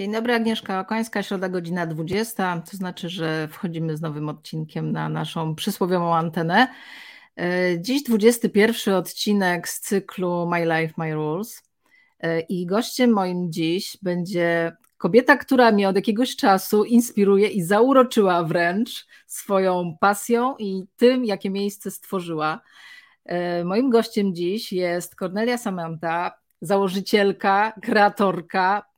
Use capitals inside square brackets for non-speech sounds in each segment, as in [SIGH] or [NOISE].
Dzień dobry, Agnieszka Okońska, środa godzina 20, to znaczy, że wchodzimy z nowym odcinkiem na naszą przysłowiową antenę. E, dziś 21 odcinek z cyklu My Life, My Rules e, i gościem moim dziś będzie kobieta, która mnie od jakiegoś czasu inspiruje i zauroczyła wręcz swoją pasją i tym, jakie miejsce stworzyła. E, moim gościem dziś jest Cornelia Samanta, założycielka, kreatorka,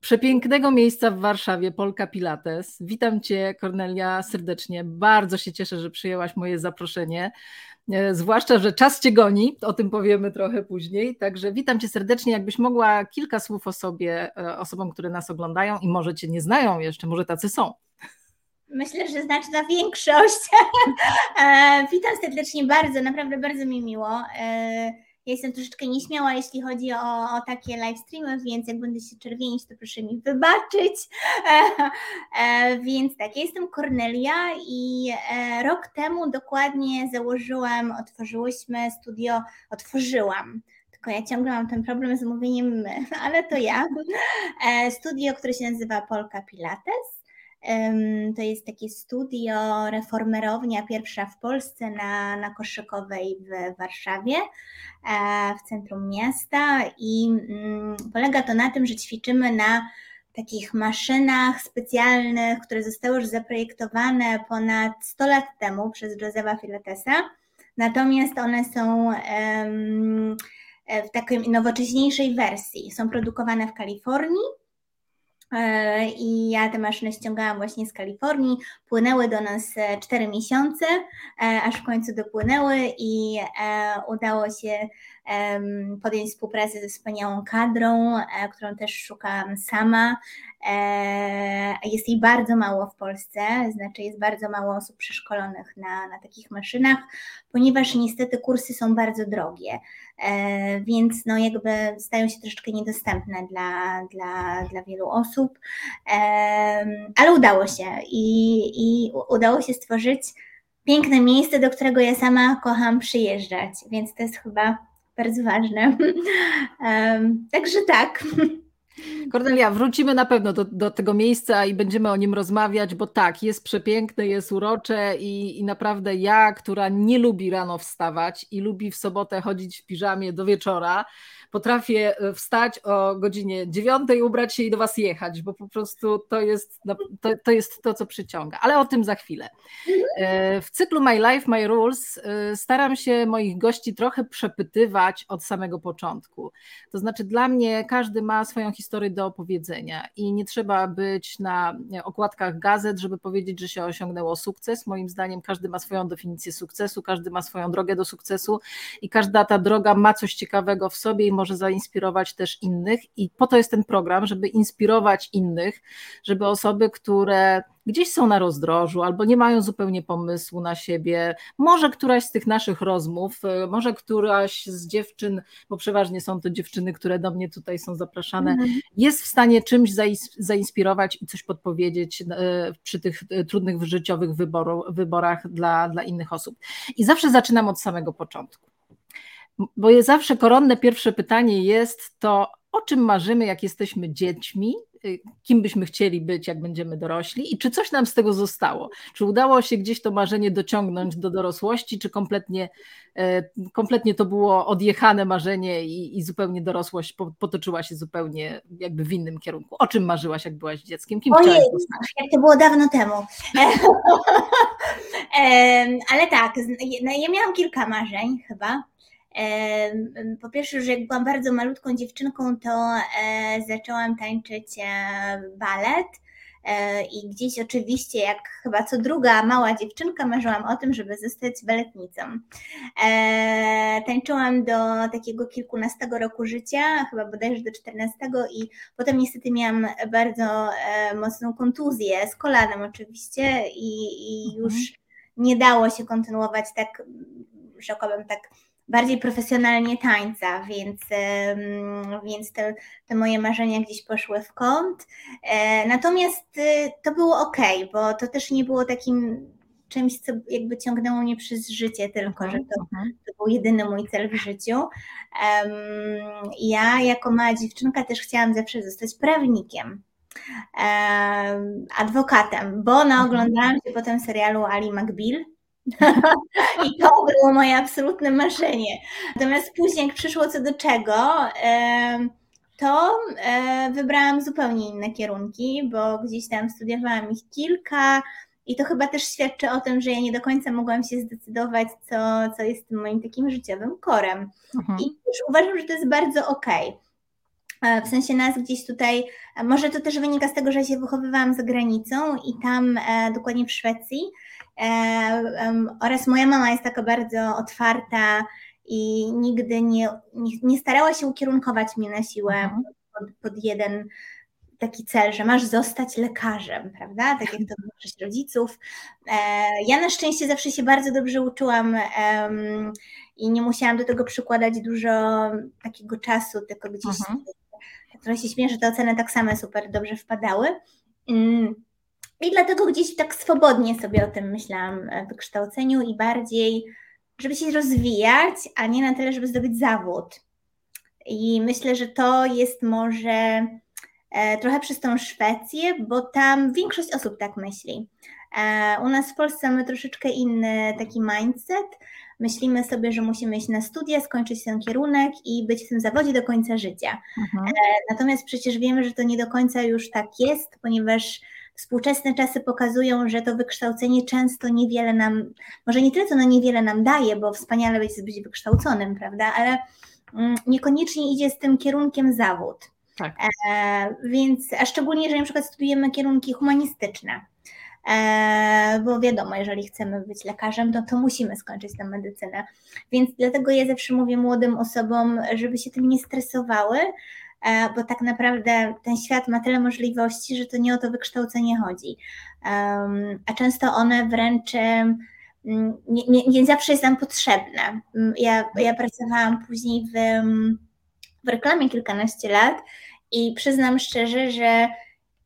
przepięknego miejsca w Warszawie, Polka Pilates. Witam Cię, Kornelia, serdecznie. Bardzo się cieszę, że przyjęłaś moje zaproszenie. E, zwłaszcza, że czas Cię goni, o tym powiemy trochę później. Także witam Cię serdecznie. Jakbyś mogła kilka słów o sobie, e, osobom, które nas oglądają i może Cię nie znają jeszcze, może tacy są. Myślę, że znaczna większość. [LAUGHS] E, witam serdecznie bardzo, naprawdę bardzo mi miło. Ja jestem troszeczkę nieśmiała, jeśli chodzi o, o takie live streamy, więc jak będę się czerwienić, to proszę mi wybaczyć. E, e, więc tak, ja jestem Kornelia i e, rok temu dokładnie założyłam, otworzyłyśmy studio, otworzyłam tylko ja ciągle mam ten problem z mówieniem my, [LAUGHS] ale to ja. E, studio, które się nazywa Polka Pilates. To jest takie studio, reformerownia pierwsza w Polsce na, na Koszykowej w Warszawie, e, w centrum miasta i mm, polega to na tym, że ćwiczymy na takich maszynach specjalnych, które zostały już zaprojektowane ponad 100 lat temu przez Josefa Filatesa. Natomiast one są w takiej nowocześniejszej wersji. Są produkowane w Kalifornii E, I ja te maszyny ściągałam właśnie z Kalifornii. Płynęły do nas 4 miesiące, e, aż w końcu dopłynęły i e, udało się podjąć współpracę ze wspaniałą kadrą, którą też szukałam sama. Jest jej bardzo mało w Polsce, znaczy jest bardzo mało osób przeszkolonych na, na takich maszynach, ponieważ niestety kursy są bardzo drogie. E, więc no jakby stają się troszeczkę niedostępne dla, dla, dla wielu osób, e, ale udało się i, i udało się stworzyć piękne miejsce, do którego ja sama kocham przyjeżdżać, więc to jest chyba bardzo ważne. [LAUGHS] Także tak. [LAUGHS] Kornelia, wrócimy na pewno do, do tego miejsca i będziemy o nim rozmawiać, bo tak, jest przepiękne, jest urocze i, i naprawdę ja, która nie lubi rano wstawać i lubi w sobotę chodzić w piżamie do wieczora, potrafię e, wstać o godzinie dziewiątej, ubrać się i do Was jechać, bo po prostu to jest, no, to, to jest to, co przyciąga. Ale o tym za chwilę. E, w cyklu My Life, My Rules e, staram się moich gości trochę przepytywać od samego początku. To znaczy, dla mnie każdy ma swoją historię do opowiedzenia i nie trzeba być na okładkach gazet, żeby powiedzieć, że się osiągnęło sukces. Moim zdaniem każdy ma swoją definicję sukcesu, każdy ma swoją drogę do sukcesu i każda ta droga ma coś ciekawego w sobie i może zainspirować też innych. I po to jest ten program, żeby inspirować innych, żeby osoby, które gdzieś są na rozdrożu albo nie mają zupełnie pomysłu na siebie, może któraś z tych naszych rozmów, e, może któraś z dziewczyn, bo przeważnie są to dziewczyny, które do mnie tutaj są zapraszane, mm. jest w stanie czymś zainspirować i coś podpowiedzieć e, przy tych e, trudnych życiowych wyboru, wyborach dla, dla innych osób. I zawsze zaczynam od samego początku bo zawsze koronne pierwsze pytanie jest to, o czym marzymy, jak jesteśmy dziećmi, y, kim byśmy chcieli być, jak będziemy dorośli i czy coś nam z tego zostało? Czy udało się gdzieś to marzenie dociągnąć do dorosłości, czy kompletnie, e, kompletnie to było odjechane marzenie i, i zupełnie dorosłość potoczyła się zupełnie jakby w innym kierunku? O czym marzyłaś, jak byłaś dzieckiem? Kim Ojej, jak to było dawno temu. [LAUGHS] Ale tak, ja miałam kilka marzeń chyba. Po pierwsze, że jak byłam bardzo malutką dziewczynką, to e, zaczęłam tańczyć e, balet. E, I gdzieś oczywiście, jak chyba co druga mała dziewczynka, marzyłam o tym, żeby zostać baletnicą. tańczyłam do takiego kilkunastego roku życia, chyba bodajże do czternastego, i potem niestety miałam bardzo mocną kontuzję z kolanem, oczywiście, i, i mhm. już nie dało się kontynuować tak, rzekłabym tak bardziej profesjonalnie tańca, więc, więc te, te moje marzenia gdzieś poszły w kąt. E, natomiast y, to było ok, bo to też nie było takim czymś, co jakby ciągnęło mnie przez życie, tylko że to, mhm. to był jedyny mój cel w życiu. ja jako mała dziewczynka też chciałam zawsze zostać prawnikiem. adwokatem, bo naoglądałam się potem serialu Ali McBeal. I to było moje absolutne marzenie. Natomiast później, jak przyszło co do czego, to wybrałam zupełnie inne kierunki, bo gdzieś tam studiowałam ich kilka. I to chyba też świadczy o tym, że ja nie do końca mogłam się zdecydować, co, co jest tym moim takim życiowym korem. Mhm. I też uważam, że to jest bardzo okej. Okay. E, w sensie nas gdzieś tutaj, e, może to też wynika z tego, że się wychowywałam za granicą i tam e, dokładnie w Szwecji oraz moja mama jest taka bardzo otwarta i nigdy nie, nie, nie starała się ukierunkować mnie na siłę mhm. pod, pod jeden taki cel, że masz zostać lekarzem, prawda? Tak jak to [LAUGHS] większość rodziców. Ja na szczęście zawsze się bardzo dobrze uczyłam i nie musiałam do tego przykładać dużo takiego czasu, tylko gdzieś mhm trochę się śmieję, że te oceny tak same super dobrze wpadały. I dlatego gdzieś tak swobodnie sobie o tym myślałam w wykształceniu i bardziej, żeby się rozwijać, a nie na tyle, żeby zdobyć zawód. I myślę, że to jest może e, trochę przez tą Szwecję, bo tam większość osób tak myśli. E, u nas w Polsce mamy troszeczkę inny taki mindset, myślimy sobie, że musimy iść na studia, skończyć ten kierunek i być w tym zawodzie do końca życia. Mhm. E, natomiast przecież wiemy, że to nie do końca już tak jest, ponieważ współczesne czasy pokazują, że to wykształcenie często niewiele nam, może nie tyle co no niewiele nam daje, bo wspaniale być, być wykształconym, prawda, ale mm, niekoniecznie idzie z tym kierunkiem zawód. Tak. E, więc, a szczególnie jeżeli na przykład studujemy kierunki humanistyczne. E, bo wiadomo, jeżeli chcemy być lekarzem, to, to musimy skończyć tę medycynę. Więc dlatego ja zawsze mówię młodym osobom, żeby się tym nie stresowały, bo tak naprawdę ten świat ma tyle możliwości, że to nie o to wykształcenie chodzi. A często one wręcz mm, nie, nie, nie zawsze jest nam potrzebne. Mm, ja, ja pracowałam później w, w reklamie kilkanaście lat i przyznam szczerze, że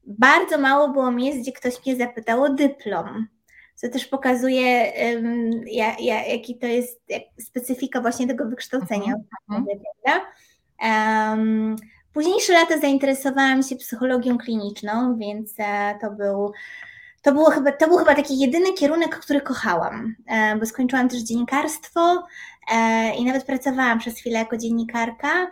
bardzo mało było miejsc, gdzie ktoś mnie zapytał o dyplom. Co też pokazuje, um, ja, ja, jaki to jest jak specyfika właśnie tego wykształcenia. Um, późniejsze lata zainteresowałam się psychologią kliniczną, więc e, to był to, było chyba, to był chyba taki jedyny kierunek, który kochałam, e, bo skończyłam też dziennikarstwo e, i nawet pracowałam przez chwilę jako dziennikarka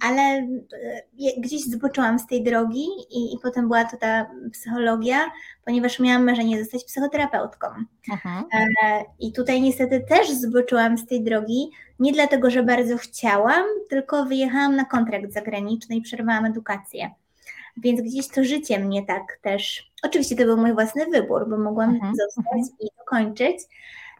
ale e, gdzieś zboczyłam z tej drogi i, i potem była to ta psychologia, ponieważ miałam marzenie zostać psychoterapeutką. Aha. E, I tutaj niestety też zboczyłam z tej drogi, nie dlatego, że bardzo chciałam, tylko wyjechałam na kontrakt zagraniczny i przerwałam edukację. Więc gdzieś to życie mnie tak też. Oczywiście to był mój własny wybór, bo mogłam Aha. zostać i dokończyć,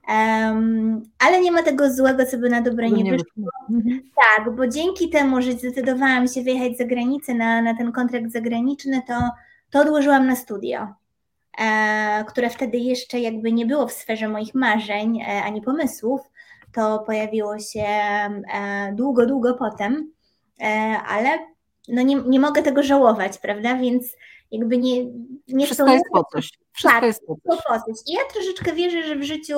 Um, ale nie ma tego złego, co by na dobre nie, nie wyszło. Mhm. Tak, bo dzięki temu, że zdecydowałam się wyjechać za granicę na, na ten kontrakt zagraniczny, to, to odłożyłam na studio, e, które wtedy jeszcze jakby nie było w sferze moich marzeń e, ani pomysłów. To pojawiło się e, długo, długo potem, e, ale no nie, nie mogę tego żałować, prawda? Więc jakby nie. nie Wszystko jest po coś. Wszystko tak, jest po coś. po coś. I ja troszeczkę wierzę, że w życiu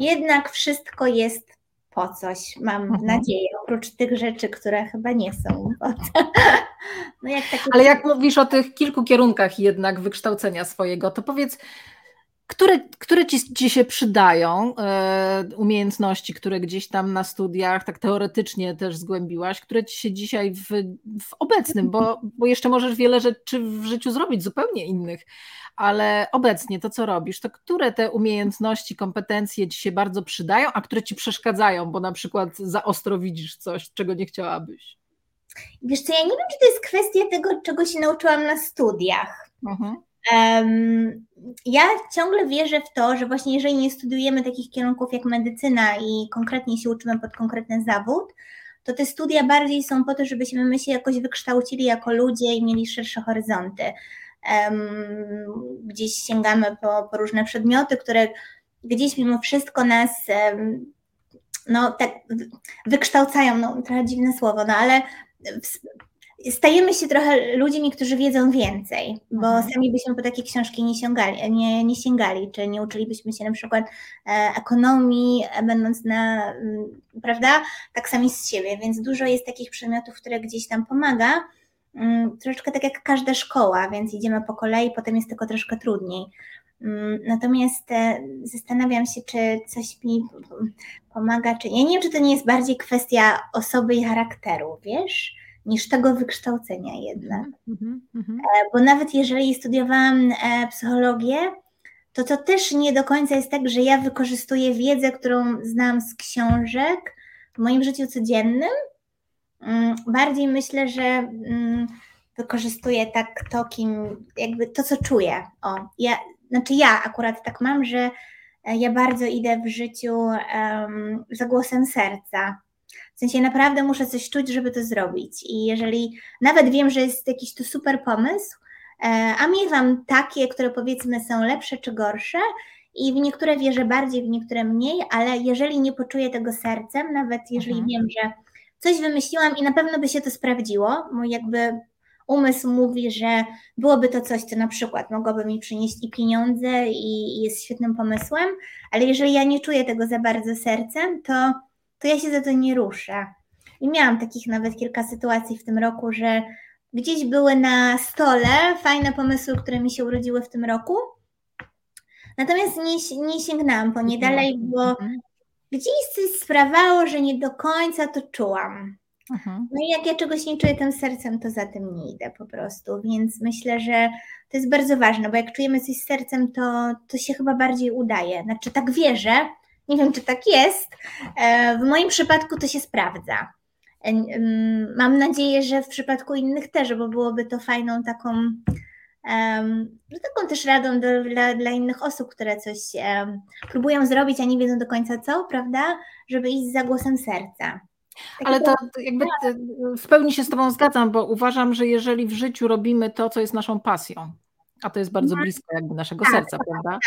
jednak wszystko jest po coś, mam mhm. nadzieję, oprócz tych rzeczy, które chyba nie są. [LAUGHS] No jak takie... Ale jak mówisz o tych kilku kierunkach jednak wykształcenia swojego, to powiedz, które, które ci, ci się przydają, e, umiejętności, które gdzieś tam na studiach, tak teoretycznie też zgłębiłaś, które ci się dzisiaj w, w obecnym, bo, bo jeszcze możesz wiele rzeczy w życiu zrobić zupełnie innych, ale obecnie to, co robisz, to które te umiejętności, kompetencje ci się bardzo przydają, a które ci przeszkadzają, bo na przykład za ostro widzisz coś, czego nie chciałabyś? Wiesz co, ja nie wiem, czy to jest kwestia tego, czego się nauczyłam na studiach. Mhm. Um, ja ciągle wierzę w to, że właśnie jeżeli nie studiujemy takich kierunków jak medycyna i konkretnie się uczymy pod konkretny zawód, to te studia bardziej są po to, żebyśmy my się jakoś wykształcili jako ludzie i mieli szersze horyzonty. Gdzieś sięgamy po, po różne przedmioty, które gdzieś mimo wszystko nas no tak wykształcają, no trochę dziwne słowo, no ale stajemy się trochę ludźmi, którzy wiedzą więcej, bo mhm. sami byśmy po takie książki nie sięgali, nie, nie sięgali, czy nie uczylibyśmy się na przykład e, ekonomii, e, będąc na, prawda, tak sami z siebie, więc dużo jest takich przedmiotów, które gdzieś tam pomaga, mm, troszeczkę tak jak każda szkoła, więc idziemy po kolei, potem jest tylko troszkę trudniej. Mm, natomiast e, zastanawiam się, czy coś mi pomaga, czy ja nie wiem, czy to nie jest bardziej kwestia osoby i charakteru, wiesz, niż tego wykształcenia jednak. Mm -hmm. Bo nawet jeżeli studiowałam e, psychologię, to to też nie do końca jest tak, że ja wykorzystuję wiedzę, którą znam z książek w moim życiu codziennym. Mm, bardziej myślę, że wykorzystuję tak to, kim, jakby to, co czuję. O, ja znaczy ja akurat tak mam, że e, ja bardzo idę w życiu um, za głosem serca. W sensie naprawdę muszę coś czuć, żeby to zrobić. I jeżeli nawet wiem, że jest jakiś tu super pomysł, e, a miewam takie, które powiedzmy są lepsze czy gorsze, i w niektóre wierzę bardziej, w niektóre mniej, ale jeżeli nie poczuję tego sercem, nawet jeżeli mhm. wiem, że coś wymyśliłam i na pewno by się to sprawdziło, mój jakby umysł mówi, że byłoby to coś, co na przykład mogłoby mi przynieść i pieniądze i, jest świetnym pomysłem, ale jeżeli ja nie czuję tego za bardzo sercem, to, to ja się za to nie ruszę. I miałam takich nawet kilka sytuacji w tym roku, że gdzieś były na stole fajne pomysły, które mi się urodziły w tym roku, natomiast nie, nie sięgnęłam po nie dalej, bo mhm. gdzieś coś sprawiało, że nie do końca to czułam. Mhm. No i jak ja czegoś nie czuję tym sercem, to za tym nie idę po prostu. Więc myślę, że to jest bardzo ważne, bo jak czujemy coś sercem, to, to się chyba bardziej udaje. Znaczy, tak wierzę, nie wiem, czy tak jest. E, w moim przypadku to się sprawdza. E, mam nadzieję, że w przypadku innych też, bo byłoby to fajną taką, um, taką też radą do, dla, dla innych osób, które coś próbują zrobić, a nie wiedzą do końca co, prawda? Żeby iść za głosem serca. Ale to jakby w pełni się z Tobą zgadzam, bo uważam, że jeżeli w życiu robimy to, co jest naszą pasją, a to jest bardzo mhm. blisko jakby naszego tak, serca, prawda?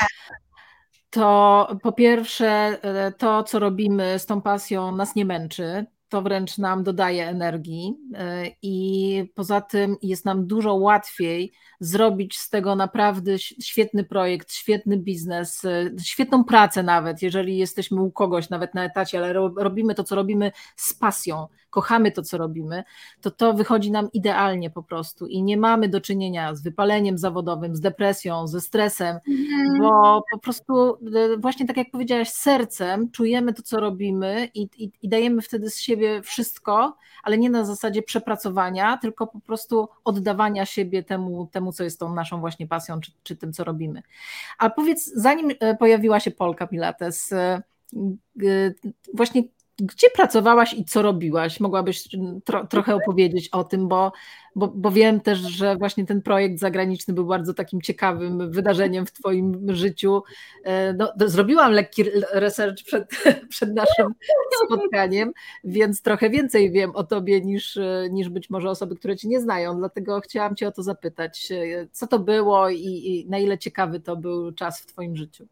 To po pierwsze, e, to, co robimy z tą pasją, nas nie męczy, to wręcz nam dodaje energii e, i poza tym jest nam dużo łatwiej zrobić z tego naprawdę świetny projekt, świetny biznes, e, świetną pracę nawet, jeżeli jesteśmy u kogoś, nawet na etacie, ale robimy to, co robimy z pasją, kochamy to, co robimy, to to wychodzi nam idealnie po prostu i nie mamy do czynienia z wypaleniem zawodowym, z depresją, ze stresem, mm. bo po prostu e, właśnie tak jak powiedziałaś, sercem czujemy to, co robimy i, i, i dajemy wtedy z siebie wszystko, ale nie na zasadzie przepracowania, tylko po prostu oddawania siebie temu, temu co jest tą naszą właśnie pasją, czy, czy tym, co robimy. A powiedz, zanim e, pojawiła się Polka Pilates, e, właśnie gdzie pracowałaś i co robiłaś? Mogłabyś tro, trochę opowiedzieć o tym, bo, bo, bo wiem też, że właśnie ten projekt zagraniczny był bardzo takim ciekawym wydarzeniem w Twoim życiu. E, no, zrobiłam lekki research przed, [LAUGHS] przed naszym spotkaniem, więc trochę więcej wiem o Tobie niż, niż być może osoby, które Cię nie znają. Dlatego chciałam Cię o to zapytać. Co to było i, i na ile ciekawy to był czas w Twoim życiu?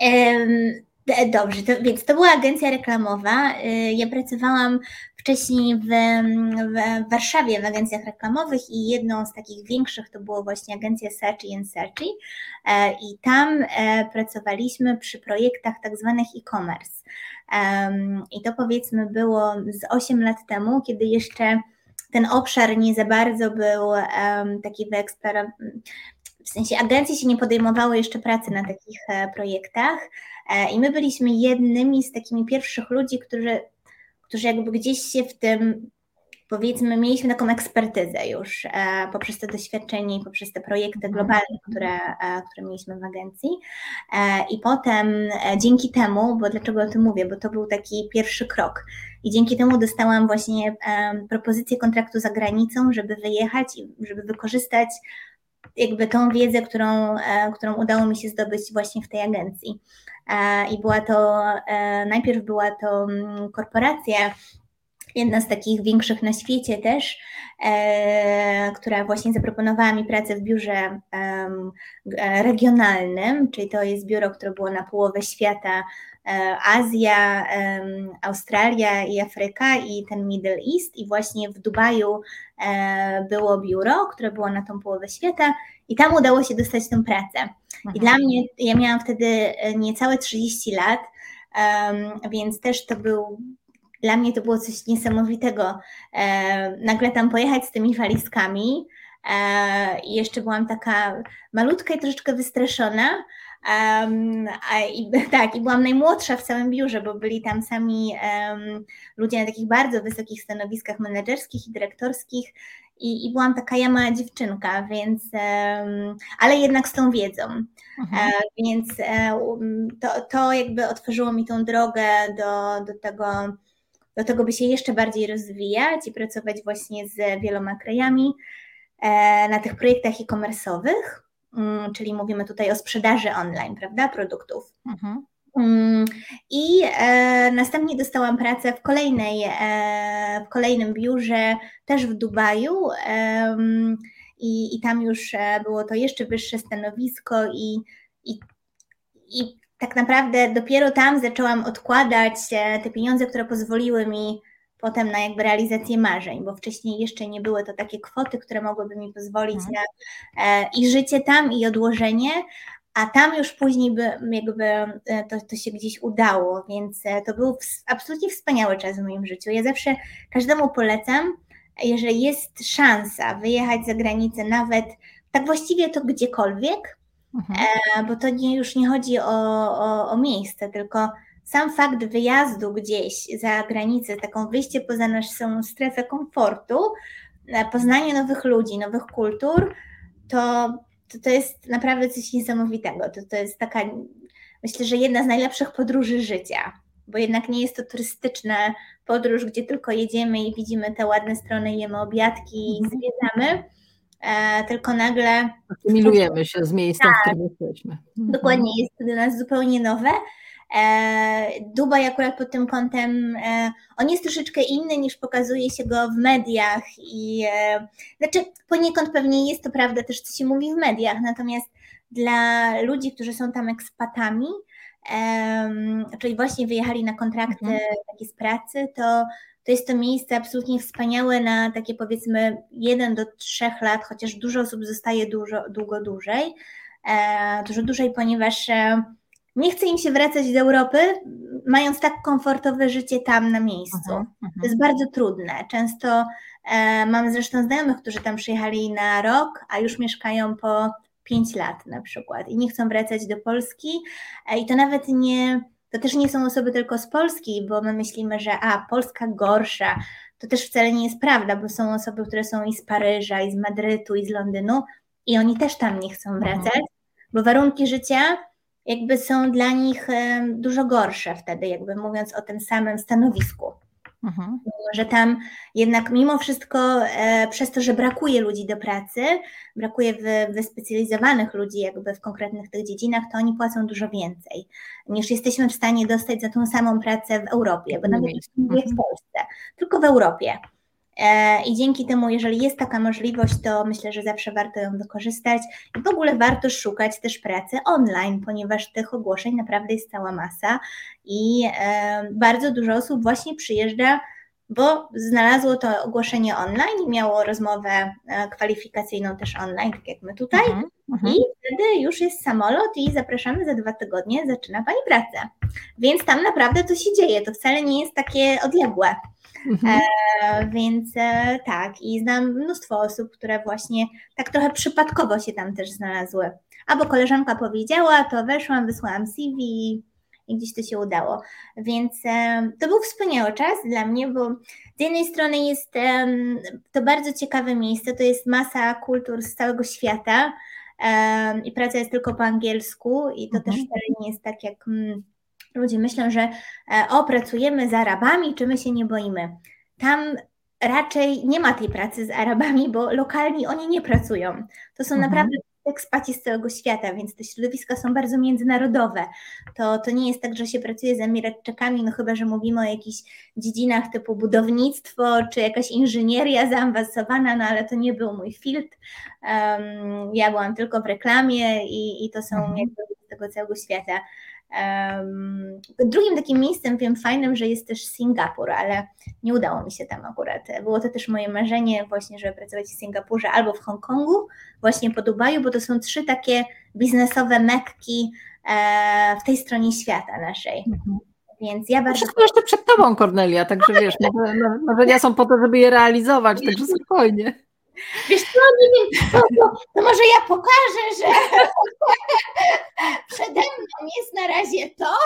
Um E, dobrze, to, więc to była agencja reklamowa. E, ja pracowałam wcześniej w, w, Warszawie w agencjach reklamowych i jedną z takich większych to było właśnie agencja Searchy and Searchy e, i tam pracowaliśmy przy projektach tak zwanych e-commerce. I to powiedzmy było z 8 lat temu, kiedy jeszcze ten obszar nie za bardzo był taki wyeksperymentowany w sensie agencje się nie podejmowały jeszcze pracy na takich projektach, E, I my byliśmy jednymi z takimi pierwszych ludzi, którzy, którzy jakby gdzieś się w tym, powiedzmy, mieliśmy taką ekspertyzę już e, poprzez te doświadczenie i poprzez te projekty globalne, które, e, które mieliśmy w agencji. I potem dzięki temu, bo dlaczego o tym mówię, bo to był taki pierwszy krok. I dzięki temu dostałam właśnie propozycję kontraktu za granicą, żeby wyjechać i żeby wykorzystać jakby tą wiedzę, którą, którą udało mi się zdobyć właśnie w tej agencji. E, i była to, e, najpierw była to mm, korporacja, jedna z takich większych na świecie też, e, która właśnie zaproponowała mi pracę w biurze regionalnym, czyli to jest biuro, które było na połowę świata, Azja, Australia i Afryka i ten Middle East i właśnie w Dubaju było biuro, które było na tą połowę świata i tam udało się dostać tę pracę. I dla mnie, ja miałam wtedy e, niecałe 30 lat, um, więc też to był dla mnie to było coś niesamowitego. Nagle tam pojechać z tymi walizkami. I jeszcze byłam taka malutka i troszeczkę wystraszona, Um, a, i, [LAUGHS] tak, i byłam najmłodsza w całym biurze, bo byli tam sami um, ludzie na takich bardzo wysokich stanowiskach menedżerskich i dyrektorskich. I, i byłam taka ja mała dziewczynka, więc, um, ale jednak z tą wiedzą. Mhm. E, więc e, to, to jakby otworzyło mi tą drogę do, do tego, do tego, by się jeszcze bardziej rozwijać i pracować właśnie z wieloma krajami e, na tych projektach e-commerce'owych. Mm, czyli mówimy tutaj o sprzedaży online, prawda, produktów. Mhm. Mm, I e, następnie dostałam pracę w, kolejnej, e, w kolejnym biurze, też w Dubaju. E, i, I tam już e, było to jeszcze wyższe stanowisko, i, i, i tak naprawdę dopiero tam zaczęłam odkładać e, te pieniądze, które pozwoliły mi potem na jakby realizację marzeń, bo wcześniej jeszcze nie były to takie kwoty, które mogłyby mi pozwolić mhm. na e, i życie tam, i odłożenie, a tam już później by jakby e, to, to się gdzieś udało, więc to był absolutnie wspaniały czas w moim życiu. Ja zawsze każdemu polecam, jeżeli jest szansa wyjechać za granicę, nawet tak właściwie to gdziekolwiek, mhm. e, bo to nie, już nie chodzi o, o, o miejsce, tylko sam fakt wyjazdu gdzieś za granicę, taką wyjście poza naszą strefę komfortu, e, poznanie nowych ludzi, nowych kultur, to, to, to jest naprawdę coś niesamowitego. To, to jest taka, myślę, że jedna z najlepszych podróży życia, bo jednak nie jest to turystyczna podróż, gdzie tylko jedziemy i widzimy te ładne strony, jemy obiadki i mhm. zwiedzamy. E, tylko nagle. Milujemy się z miejscem, tak, w którym jesteśmy. Mhm. Dokładnie, jest to dla nas zupełnie nowe. E, Dubaj akurat pod tym kątem, e, on jest troszeczkę inny niż pokazuje się go w mediach i e, znaczy poniekąd pewnie jest to prawda też, co się mówi w mediach, natomiast dla ludzi, którzy są tam ekspatami, czyli właśnie wyjechali na kontrakty mhm. takie z pracy, to, to jest to miejsce absolutnie wspaniałe na takie powiedzmy jeden do trzech lat, chociaż dużo osób zostaje dużo, długo dłużej, dużo dłużej, ponieważ nie chce im się wracać do Europy, mając tak komfortowe życie tam na miejscu. -huh, uh -huh. To jest bardzo trudne. Często e, mam zresztą znajomych, którzy tam przyjechali na rok, a już mieszkają po 5 lat na przykład i nie chcą wracać do Polski. E, I to nawet nie, to też nie są osoby tylko z Polski, bo my myślimy, że a, Polska gorsza. To też wcale nie jest prawda, bo są osoby, które są i z Paryża, i z Madrytu, i z Londynu, i oni też tam nie chcą wracać, uh -huh. bo warunki życia jakby są dla nich dużo gorsze wtedy, jakby mówiąc o tym samym stanowisku. Mhm. Że tam jednak mimo wszystko, e, przez to, że brakuje ludzi do pracy, brakuje wy, wyspecjalizowanych ludzi jakby w konkretnych tych dziedzinach, to oni płacą dużo więcej niż jesteśmy w stanie dostać za tą samą pracę w Europie, bo nawet nie w. Polsce, tylko w Europie. E, I dzięki temu, jeżeli jest taka możliwość, to myślę, że zawsze warto ją wykorzystać i w ogóle warto szukać też pracy online, ponieważ tych ogłoszeń naprawdę jest cała masa i e, bardzo dużo osób właśnie przyjeżdża, bo znalazło to ogłoszenie online i miało rozmowę e, kwalifikacyjną też online, tak jak my tutaj. -huh. I wtedy już jest samolot i zapraszamy za dwa tygodnie, zaczyna Pani pracę. Więc tam naprawdę to się dzieje, to wcale nie jest takie odległe. Mhm. E, więc e, tak, i znam mnóstwo osób, które właśnie tak trochę przypadkowo się tam też znalazły. Albo koleżanka powiedziała, to weszłam, wysłałam CV i gdzieś to się udało. Więc e, to był wspaniały czas dla mnie, bo z jednej strony jest e, to bardzo ciekawe miejsce, to jest masa kultur z całego świata e, i praca jest tylko po angielsku i to mhm. też wcale nie jest tak jak. Mm, ludzie myślą, że e, o, pracujemy z Arabami, czy my się nie boimy. Tam raczej nie ma tej pracy z Arabami, bo lokalni oni nie pracują. To są mhm. naprawdę ekspaci z całego świata, więc te środowiska są bardzo międzynarodowe. To, to nie jest tak, że się pracuje z Emiratczykami, no chyba, że mówimy o jakichś dziedzinach typu budownictwo, czy jakaś inżynieria zaawansowana, no ale to nie był mój filtr. Um, ja byłam tylko w reklamie i, i to są mhm. jakby z tego całego świata. Um, drugim takim miejscem wiem fajnym, że jest też Singapur, ale nie udało mi się tam akurat. Było to też moje marzenie właśnie, żeby pracować w Singapurze albo w Hongkongu, właśnie po Dubaju, bo to są trzy takie biznesowe mekki e, w tej stronie świata naszej. Mhm. Więc ja bardzo. Wszystko jeszcze przed tobą, Kornelia, także wiesz, marzenia są po to, żeby je realizować, także [LAUGHS] spokojnie. Wiesz co, nie wiem, to, to, może ja pokażę, że przede mną jest na razie to.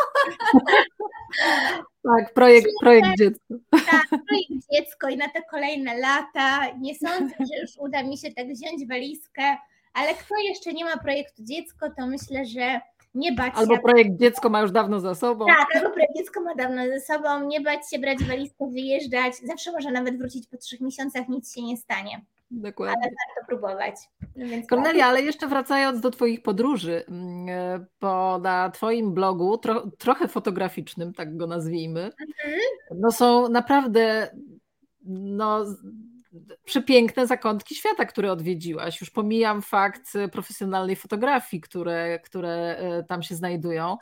Tak, projekt, projekt dziecko. Tak, projekt dziecko i na te kolejne lata. Nie sądzę, że już uda mi się tak wziąć walizkę, ale kto jeszcze nie ma projektu dziecko, to myślę, że nie bać albo się. Albo projekt dziecko ma już dawno za sobą. Tak, albo projekt dziecko ma dawno za sobą. Nie bać się brać walizkę, wyjeżdżać. Zawsze może nawet wrócić po trzech miesiącach, nic się nie stanie. Dokładnie. Ale warto próbować. No więc Kornelia, tak. ale jeszcze wracając do Twoich podróży, mm, e, bo na Twoim blogu, tro, trochę fotograficznym, tak go nazwijmy, mhm. no są naprawdę no, przepiękne zakątki świata, które odwiedziłaś. Już pomijam fakt profesjonalnej fotografii, które, które e, tam się znajdują.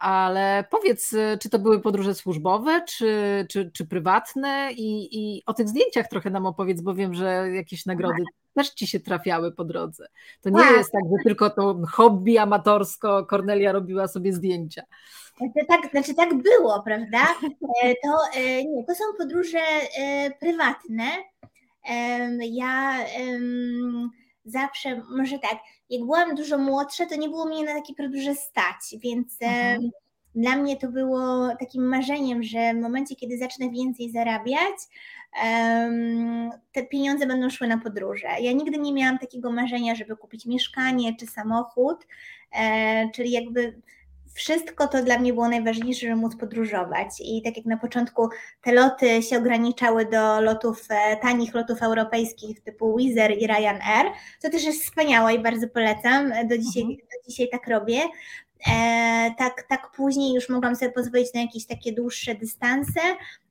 Ale powiedz, czy to były podróże służbowe, czy, czy, czy prywatne? I, I o tych zdjęciach trochę nam opowiedz, bo wiem, że jakieś nagrody też ci się trafiały po drodze. To nie tak. jest tak, że tylko to hobby amatorsko Kornelia robiła sobie zdjęcia. Znaczy tak, znaczy tak było, prawda? E, to, e, nie, to są podróże prywatne. Ja zawsze, może tak, jak byłam dużo młodsza, to nie było mnie na takie podróże stać, więc mhm. dla mnie to było takim marzeniem, że w momencie, kiedy zacznę więcej zarabiać, te pieniądze będą szły na podróże. Ja nigdy nie miałam takiego marzenia, żeby kupić mieszkanie czy samochód, e, czyli jakby wszystko to dla mnie było najważniejsze, żeby móc podróżować. I tak jak na początku te loty się ograniczały do lotów, e, tanich lotów europejskich typu Wizz Air i Ryanair, co też jest wspaniałe i bardzo polecam. Do dzisiaj, mhm. do dzisiaj tak robię. E, tak, tak później już mogłam sobie pozwolić na jakieś takie dłuższe dystanse.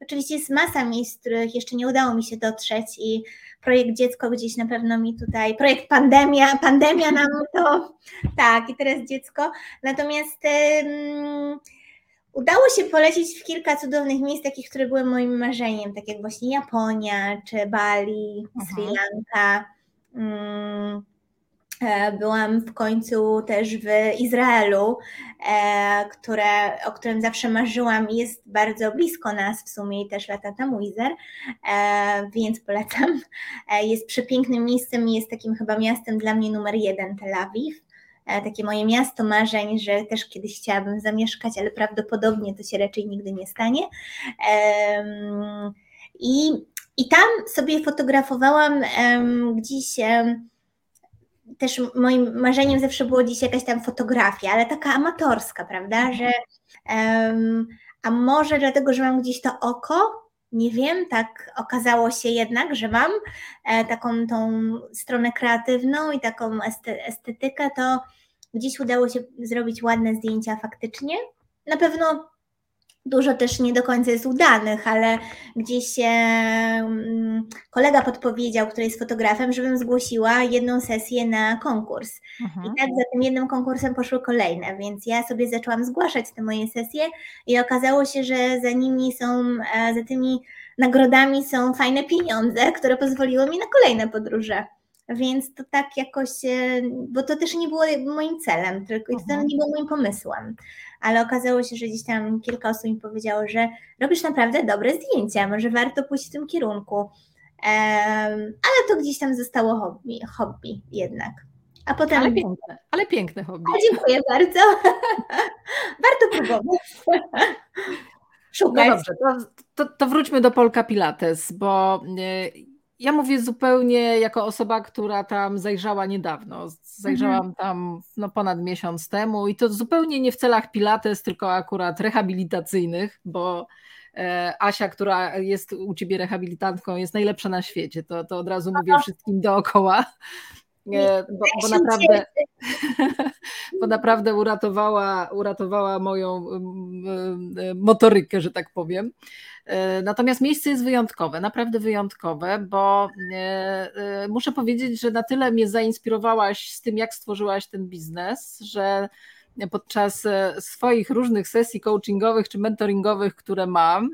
Oczywiście jest masa miejsc, których jeszcze nie udało mi się dotrzeć i projekt dziecko gdzieś na pewno mi tutaj, projekt pandemia, pandemia nam [LAUGHS] to, tak i teraz dziecko. Natomiast um, udało się polecieć w kilka cudownych miejsc, takich, które były moim marzeniem, tak jak właśnie Japonia, czy Bali, mhm. Sri Lanka. Um, E, byłam w końcu też w Izraelu, e, które, o którym zawsze marzyłam i jest bardzo blisko nas w sumie i też lata temu Izer, e, więc polecam. Jest przepięknym miejscem i jest takim chyba miastem dla mnie numer jeden Tel Awiw. Takie moje miasto marzeń, że też kiedyś chciałabym zamieszkać, ale prawdopodobnie to się raczej nigdy nie stanie. I, i tam sobie fotografowałam gdzieś też moim marzeniem zawsze było dziś jakaś tam fotografia, ale taka amatorska, prawda, że um, a może dlatego, że mam gdzieś to oko, nie wiem, tak okazało się jednak, że mam e, taką tą stronę kreatywną i taką estetykę, to gdzieś udało się zrobić ładne zdjęcia faktycznie. Na pewno Dużo też nie do końca jest udanych, ale gdzieś się mm, kolega podpowiedział, który jest fotografem, żebym zgłosiła jedną sesję na konkurs. Mhm. I tak za tym jednym konkursem poszły kolejne, więc ja sobie zaczęłam zgłaszać te moje sesje i okazało się, że za nimi są, e, za tymi nagrodami są fajne pieniądze, które pozwoliły mi na kolejne podróże. Więc to tak jakoś, e, bo to też nie było moim celem, tylko to mhm. nie było moim pomysłem ale okazało się, że gdzieś tam kilka osób mi powiedziało, że robisz naprawdę dobre zdjęcia, może warto pójść w tym kierunku. ale to gdzieś tam zostało hobby, hobby jednak. A potem... Ale piękne, ale piękne hobby. dziękuję bardzo. [LAUGHS] Warto próbować. Szukać. No dobrze, to, to, to, wróćmy do Polka Pilates, bo e, ja mówię zupełnie jako osoba, która tam zajrzała niedawno. Zajrzałam mhm. tam no, ponad miesiąc temu i to zupełnie nie w celach pilates, tylko akurat rehabilitacyjnych, bo e, Asia, która jest u ciebie rehabilitantką, jest najlepsza na świecie. To, to od razu mówię wszystkim dookoła. E, bo, bo, naprawdę, [LAUGHS] bo naprawdę uratowała, uratowała moją motorykę, że tak powiem. E, natomiast miejsce jest wyjątkowe, naprawdę wyjątkowe, bo e, muszę powiedzieć, że na tyle mnie zainspirowałaś z tym, jak stworzyłaś ten biznes, że podczas swoich różnych sesji coachingowych czy mentoringowych, które mam,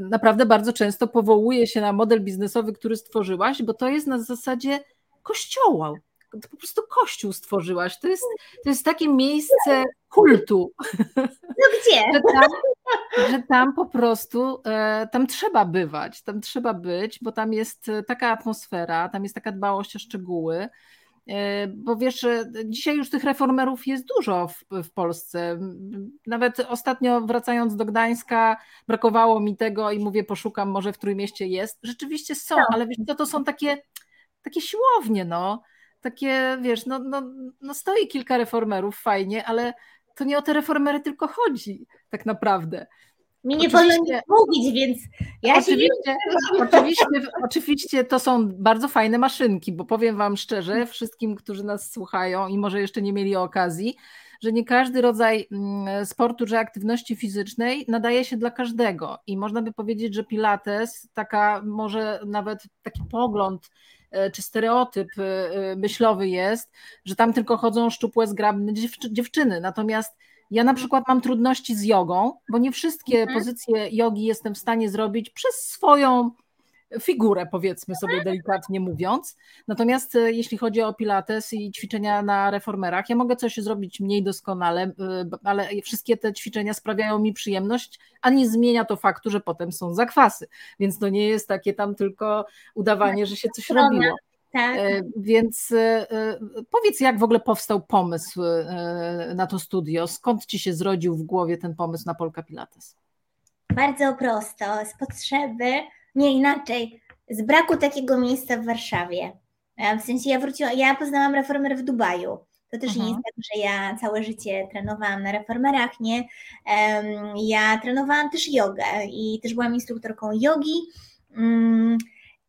naprawdę bardzo często powołuję się na model biznesowy, który stworzyłaś, bo to jest na zasadzie kościoła, to po prostu kościół stworzyłaś. To jest, to jest takie miejsce kultu. No gdzie? [LAUGHS] że, tam, że tam po prostu, e, tam trzeba bywać, tam trzeba być, bo tam jest taka atmosfera, tam jest taka dbałość o szczegóły. E, bo wiesz, dzisiaj już tych reformerów jest dużo w, w, Polsce. Nawet ostatnio wracając do Gdańska, brakowało mi tego i mówię, poszukam, może w Trójmieście jest. Rzeczywiście są, no. ale wiesz, to, to są takie, takie siłownie, no. Takie, wiesz, no, no, no stoi kilka reformerów, fajnie, ale to nie o te reformery tylko chodzi, tak naprawdę. Mi nie wolno nic mówić, więc ja oczywiście, się oczywiście, oczywiście to są bardzo fajne maszynki, bo powiem Wam szczerze, wszystkim, którzy nas słuchają i może jeszcze nie mieli okazji, że nie każdy rodzaj mm, sportu czy aktywności fizycznej nadaje się dla każdego. I można by powiedzieć, że Pilates, taka może nawet taki pogląd czy stereotyp e, e, myślowy jest, że tam tylko chodzą szczupłe, zgrabne dziewczyny. Natomiast ja na przykład mam trudności z jogą, bo nie wszystkie mhm. pozycje jogi jestem w stanie zrobić przez swoją figurę, powiedzmy sobie delikatnie mówiąc. Natomiast e, jeśli chodzi o pilates i ćwiczenia na reformerach, ja mogę coś zrobić mniej doskonale, e, ale wszystkie te ćwiczenia sprawiają mi przyjemność, a nie zmienia to faktu, że potem są zakwasy. Więc to nie jest takie tam tylko udawanie, że się coś robiło. Tak. E, więc powiedz, jak w ogóle powstał pomysł na to studio? Skąd ci się zrodził w głowie ten pomysł na Polka Pilates? Bardzo prosto, z potrzeby, nie inaczej, z braku takiego miejsca w Warszawie. W sensie ja wróciłam, ja poznałam reformer w Dubaju. To też nie jest mhm. tak, że ja całe życie trenowałam na reformerach, nie. Ja trenowałam też jogę i też byłam instruktorką jogi. Mm,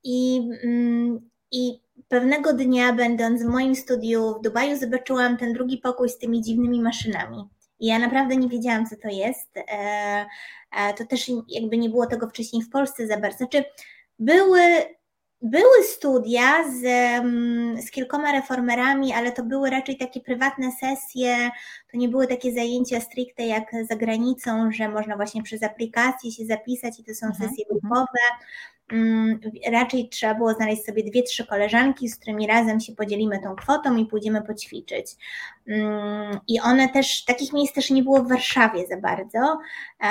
I, mm, i pewnego dnia, będąc w moim studiu w Dubaju, zobaczyłam ten drugi pokój z tymi dziwnymi maszynami. I ja naprawdę nie wiedziałam, co to jest. E, e, to też jakby nie było tego wcześniej w Polsce za bardzo. Znaczy, były, były studia z, mm, z kilkoma reformerami, ale to były raczej takie prywatne sesje, to nie były takie zajęcia stricte jak za granicą, że można właśnie przez aplikację się zapisać i to są mhm, sesje mhm. grupowe. Mm, raczej trzeba było znaleźć sobie dwie, trzy koleżanki, z którymi razem się podzielimy tą kwotą i pójdziemy poćwiczyć. Mm, I one też, takich miejsc też nie było w Warszawie za bardzo, e,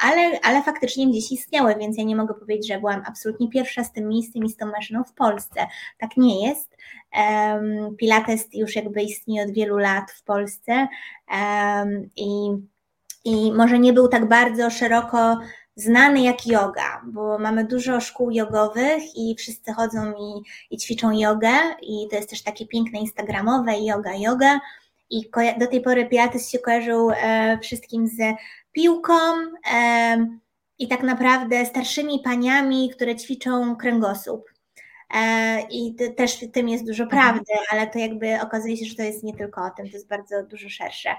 ale, ale faktycznie gdzieś istniały, więc ja nie mogę powiedzieć, że byłam absolutnie pierwsza z tym miejscem i z tą maszyną w Polsce. Tak nie jest. Pilates już jakby istnieje od wielu lat w Polsce i, i może nie był tak bardzo szeroko znany jak yoga, bo mamy dużo szkół jogowych i wszyscy chodzą i, i ćwiczą jogę i to jest też takie piękne instagramowe yoga, yoga i do tej pory Pilates się kojarzył e, wszystkim z piłką e, i tak naprawdę starszymi paniami, które ćwiczą kręgosłup. E, I też w tym jest dużo mhm. prawdy, ale to jakby okazuje się, że to jest nie tylko o tym, to jest bardzo dużo szersze.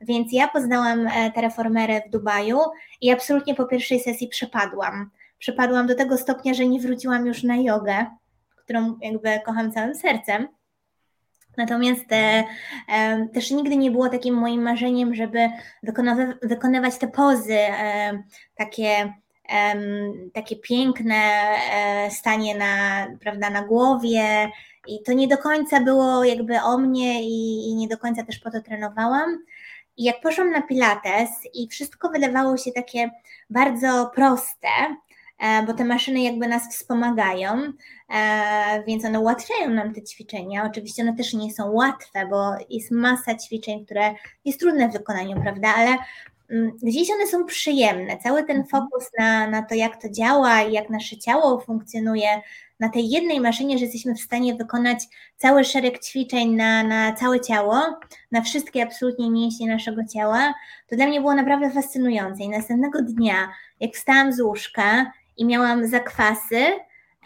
Więc ja poznałam e, te reformery w Dubaju i absolutnie po pierwszej sesji przepadłam. Przepadłam do tego stopnia, że nie wróciłam już na jogę, którą jakby kocham całym sercem. Natomiast e, e, też nigdy nie było takim moim marzeniem, żeby wykonywać te pozy e, takie takie piękne e, stanie na, prawda, na głowie i to nie do końca było jakby o mnie i, i nie do końca też po to trenowałam. I jak poszłam na Pilates i wszystko wydawało się takie bardzo proste, e, bo te maszyny jakby nas wspomagają, e, więc one ułatwiają nam te ćwiczenia. Oczywiście one też nie są łatwe, bo jest masa ćwiczeń, które jest trudne w wykonaniu, prawda, ale gdzieś one są przyjemne. Cały ten mhm. fokus na, na to, jak to działa i jak nasze ciało funkcjonuje na tej jednej maszynie, że jesteśmy w stanie wykonać cały szereg ćwiczeń na, na całe ciało, na wszystkie absolutnie mięśnie naszego ciała, to dla mnie było naprawdę fascynujące. I następnego dnia, jak wstałam z łóżka i miałam zakwasy,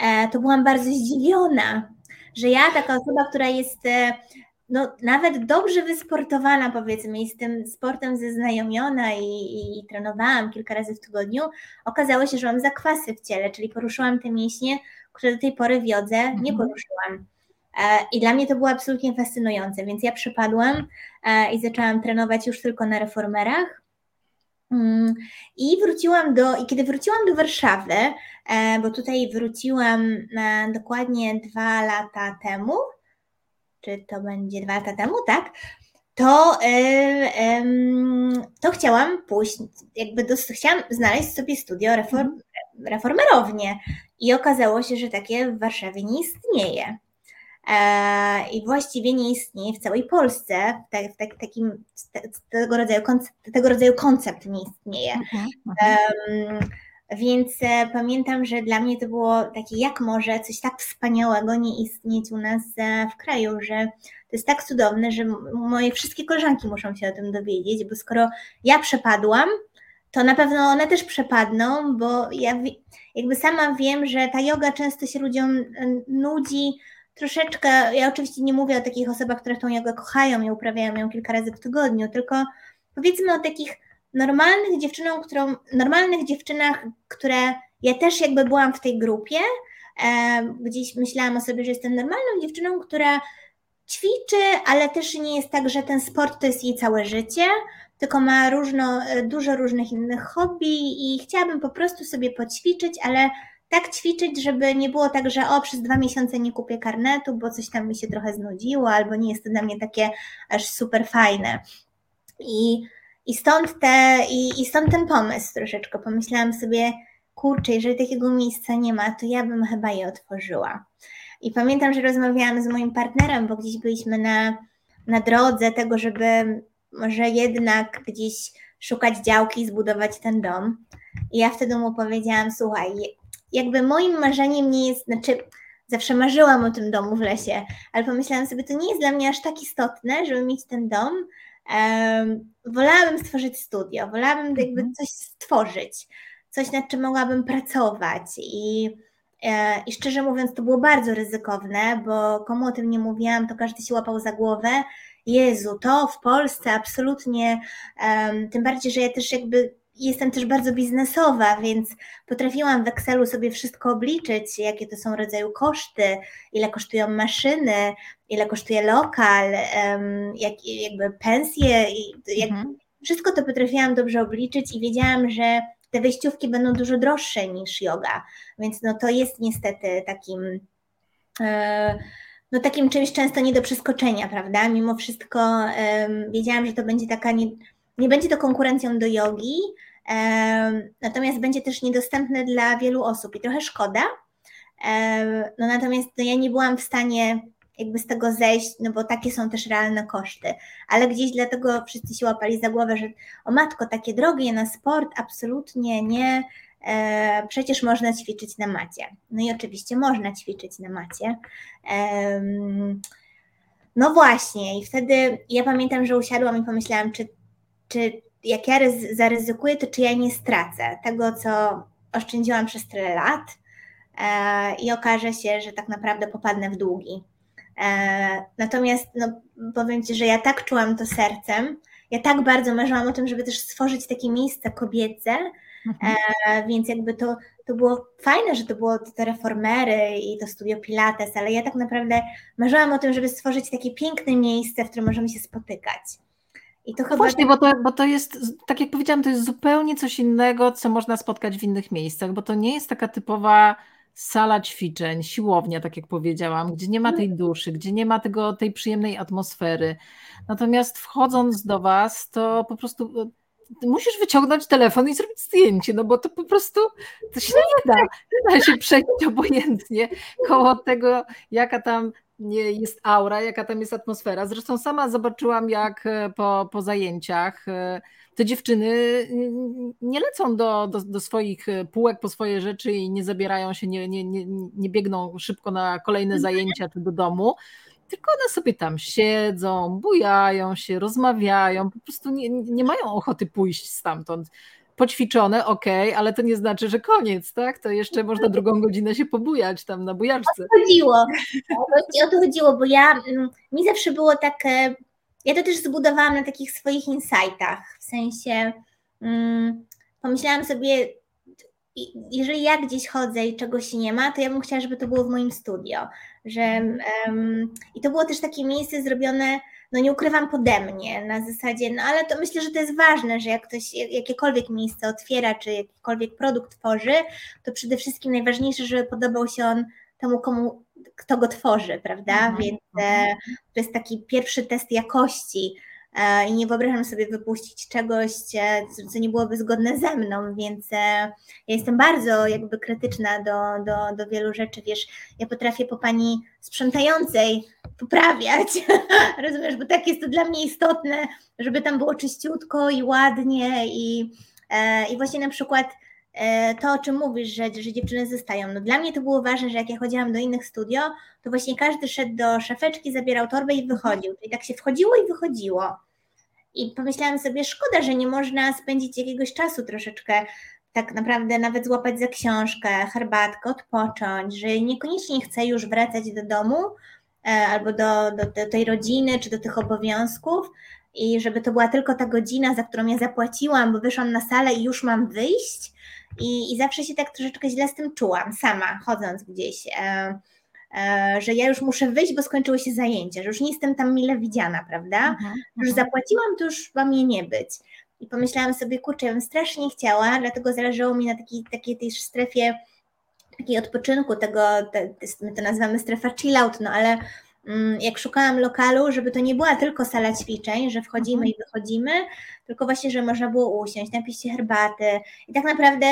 e, to byłam bardzo zdziwiona, że ja, taka osoba, która jest e, no, nawet dobrze wysportowana, powiedzmy, i z tym sportem zeznajomiona i, i, i, trenowałam kilka razy w tygodniu, okazało się, że mam zakwasy w ciele, czyli poruszyłam te mięśnie, które do tej pory w jodze mhm. nie poruszyłam. E, I dla mnie to było absolutnie fascynujące, więc ja przypadłam e, i zaczęłam trenować już tylko na reformerach. Mm, I wróciłam do, i kiedy wróciłam do Warszawy, e, bo tutaj wróciłam dokładnie dwa lata temu, czy to będzie dwa lata temu, tak? To, to chciałam pójść, jakby do, chciałam znaleźć sobie studio reform, mhm. reformerownie i okazało się, że takie w Warszawie nie istnieje. E, i właściwie nie istnieje w całej Polsce. W tak, takim, tego, rodzaju koncept, tego rodzaju koncept nie istnieje. Um, więc e, pamiętam, że dla mnie to było takie, jak może coś tak wspaniałego nie istnieć u nas e, w kraju, że to jest tak cudowne, że moje wszystkie koleżanki muszą się o tym dowiedzieć, bo skoro ja przepadłam, to na pewno one też przepadną, bo ja jakby sama wiem, że ta yoga często się ludziom nudzi, troszeczkę, ja oczywiście nie mówię o takich osobach, które tą jogę kochają i uprawiają ją kilka razy w tygodniu, tylko powiedzmy o takich normalnych dziewczynom, którą, normalnych dziewczynach, które ja też jakby byłam w tej grupie, e, gdzieś myślałam o sobie, że jestem normalną dziewczyną, która ćwiczy, ale też nie jest tak, że ten sport to jest jej całe życie, tylko ma różno, dużo różnych innych hobby i chciałabym po prostu sobie poćwiczyć, ale tak ćwiczyć, żeby nie było tak, że o, przez dwa miesiące nie kupię karnetu, bo coś tam mi się trochę znudziło, albo nie jest to dla mnie takie aż super fajne. I, i, stąd, te, i, i stąd ten pomysł troszeczkę. Pomyślałam sobie, kurczę, jeżeli takiego miejsca nie ma, to ja bym chyba je otworzyła. I pamiętam, że rozmawiałam z moim partnerem, bo gdzieś byliśmy na, na drodze tego, żeby może jednak gdzieś szukać działki i zbudować ten dom. I ja wtedy mu powiedziałam: Słuchaj, jakby moim marzeniem nie jest, znaczy zawsze marzyłam o tym domu w lesie, ale pomyślałam sobie, to nie jest dla mnie aż tak istotne, żeby mieć ten dom. Wolałabym stworzyć studio, wolałabym jakby mhm. coś stworzyć, coś nad czym mogłabym pracować i e, i szczerze mówiąc, to było bardzo ryzykowne, bo komu o tym nie mówiłam, to każdy się łapał za głowę. Jezu, to w Polsce absolutnie, um, tym bardziej, że ja też jakby jestem też bardzo biznesowa, więc potrafiłam w Excelu sobie wszystko obliczyć, jakie to są rodzaju koszty, ile kosztują maszyny, ile kosztuje lokal, jak, jakby pensje, jak, mhm. wszystko to potrafiłam dobrze obliczyć i wiedziałam, że te wejściówki będą dużo droższe niż yoga, więc no to jest niestety takim e, no takim czymś często nie do przeskoczenia, prawda? Mimo wszystko um, wiedziałam, że to będzie taka nie, nie będzie to konkurencją do jogi, natomiast będzie też niedostępne dla wielu osób i trochę szkoda. No natomiast no, ja nie byłam w stanie jakby z tego zejść, no bo takie są też realne koszty. Ale gdzieś dlatego wszyscy się łapali za głowę, że o matko, takie drogie na sport, absolutnie nie. E, przecież można ćwiczyć na macie. No i oczywiście można ćwiczyć na macie. E, no właśnie, i wtedy ja pamiętam, że usiadłam i pomyślałam, czy, czy jak ja zaryzykuję, to czy ja nie stracę tego, co oszczędziłam przez tyle lat e, i okaże się, że tak naprawdę popadnę w długi. E, natomiast no, powiem Ci, że ja tak czułam to sercem, ja tak bardzo marzyłam o tym, żeby też stworzyć takie miejsce kobiece, mhm. e, więc jakby to, to było fajne, że to było te reformery i to studio Pilates, ale ja tak naprawdę marzyłam o tym, żeby stworzyć takie piękne miejsce, w którym możemy się spotykać. I to chyba... Właśnie, bo to, bo to jest, tak jak powiedziałam, to jest zupełnie coś innego, co można spotkać w innych miejscach, bo to nie jest taka typowa sala ćwiczeń, siłownia, tak jak powiedziałam, gdzie nie ma tej duszy, gdzie nie ma tego, tej przyjemnej atmosfery. Natomiast wchodząc do Was, to po prostu e, musisz wyciągnąć telefon i zrobić zdjęcie, no bo to po prostu to się nie da. Nie da się przejść obojętnie koło tego, jaka tam jest aura, jaka tam jest atmosfera. Zresztą sama zobaczyłam, jak e, po, po zajęciach e, te dziewczyny nie lecą do, do, do, swoich e, półek po swoje rzeczy i nie zabierają się, nie, nie, nie, nie biegną szybko na kolejne zajęcia czy do domu, tylko one sobie tam siedzą, bujają się, rozmawiają, po prostu nie, nie mają ochoty pójść stamtąd poćwiczone, ok, ale to nie znaczy, że koniec, tak? To jeszcze można drugą godzinę się pobujać tam na bujaczce. O to chodziło, o to chodziło, bo ja, mm, mi zawsze było tak, e, ja to też zbudowałam na takich swoich insightach, w sensie um, pomyślałam sobie, jeżeli ja gdzieś chodzę i czegoś nie ma, to ja bym chciała, żeby to było w moim studio, że um, i to było też takie miejsce zrobione no nie ukrywam pode mnie na zasadzie, no ale to myślę, że to jest ważne, że jak ktoś jakiekolwiek miejsce otwiera, czy jakikolwiek produkt tworzy, to przede wszystkim najważniejsze, żeby podobał się on temu, komu kto go tworzy, prawda? Mhm. Więc e, to jest taki pierwszy test jakości i nie wyobrażam sobie wypuścić czegoś, e, co nie byłoby zgodne ze mną, więc ja jestem bardzo jakby krytyczna do, do, do wielu rzeczy, wiesz, ja potrafię po pani sprzątającej poprawiać, [LAUGHS] rozumiesz, bo tak jest to dla mnie istotne, żeby tam było czyściutko i ładnie i, i właśnie na przykład E, to, o czym mówisz, że, że dziewczyny zostają. No dla mnie to było ważne, że jak ja chodziłam do innych studio, to właśnie każdy szedł do szafeczki, zabierał torbę i wychodził. Czyli tak się wchodziło i wychodziło. I pomyślałam sobie, szkoda, że nie można spędzić jakiegoś czasu troszeczkę, tak naprawdę nawet złapać za książkę, herbatkę, odpocząć, że niekoniecznie chcę już wracać do domu e, albo do, do, do tej rodziny czy do tych obowiązków, i żeby to była tylko ta godzina, za którą ja zapłaciłam, bo wyszłam na salę i już mam wyjść, i, I zawsze się tak troszeczkę źle z tym czułam, sama chodząc gdzieś, e, e, że ja już muszę wyjść, bo skończyły się zajęcia, że już nie jestem tam mile widziana, prawda? Mhm, już mhm. zapłaciłam, to już ma mnie nie być. I pomyślałam sobie, kurczę, ja bym strasznie chciała, dlatego zależało mi na takiej, takiej tej strefie takiej odpoczynku, tego, te, my to nazywamy strefa chill out, no ale jak szukałam lokalu, żeby to nie była tylko sala ćwiczeń, że wchodzimy mhm. i wychodzimy, tylko właśnie, że można było usiąść, napić się herbaty i tak naprawdę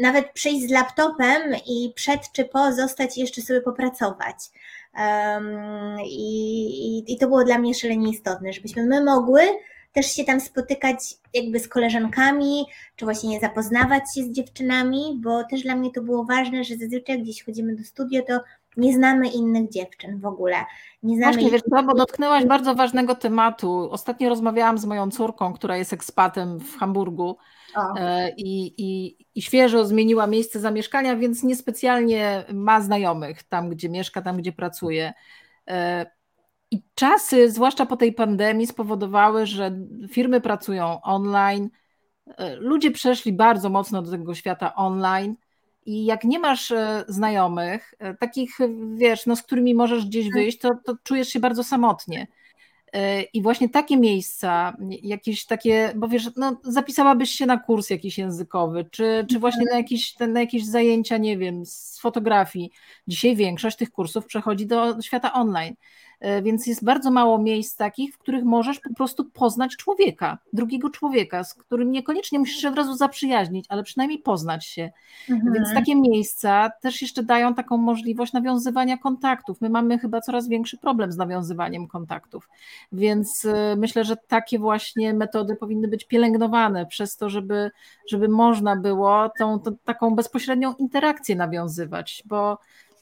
nawet przyjść z laptopem i przed czy po zostać i jeszcze sobie popracować. Um, i, i, to było dla mnie szalenie istotne, żebyśmy my mogły też się tam spotykać jakby z koleżankami, czy właśnie zapoznawać się z dziewczynami, bo też dla mnie to było ważne, że zazwyczaj gdzieś chodzimy do studia, to nie znamy innych dziewczyn w ogóle. Nie znamy Właśnie, wiesz co, bo dotknęłaś bardzo ważnego tematu. Ostatnio rozmawiałam z moją córką, która jest ekspatem w Hamburgu e, i, i, i świeżo zmieniła miejsce zamieszkania, więc niespecjalnie ma znajomych tam, gdzie mieszka, tam, gdzie pracuje. E, I czasy, zwłaszcza po tej pandemii, spowodowały, że firmy pracują online. E, ludzie przeszli bardzo mocno do tego świata online i jak nie masz e, znajomych, e, takich, wiesz, no, z którymi możesz gdzieś tak. wyjść, to, to czujesz się bardzo samotnie. E, I właśnie takie miejsca, jakieś takie, bo wiesz, no, zapisałabyś się na kurs jakiś językowy, czy, czy właśnie na jakieś, na jakieś zajęcia, nie wiem, z fotografii. Dzisiaj większość tych kursów przechodzi do świata online. E, więc jest bardzo mało miejsc takich, w których możesz po prostu poznać człowieka, drugiego człowieka, z którym niekoniecznie musisz się od razu zaprzyjaźnić, ale przynajmniej poznać się. Mhm. Więc takie miejsca też jeszcze dają taką możliwość nawiązywania kontaktów. My mamy chyba coraz większy problem z nawiązywaniem kontaktów, więc e, myślę, że takie właśnie metody powinny być pielęgnowane przez to, żeby, żeby można było tą, tą taką bezpośrednią interakcję nawiązywać, bo,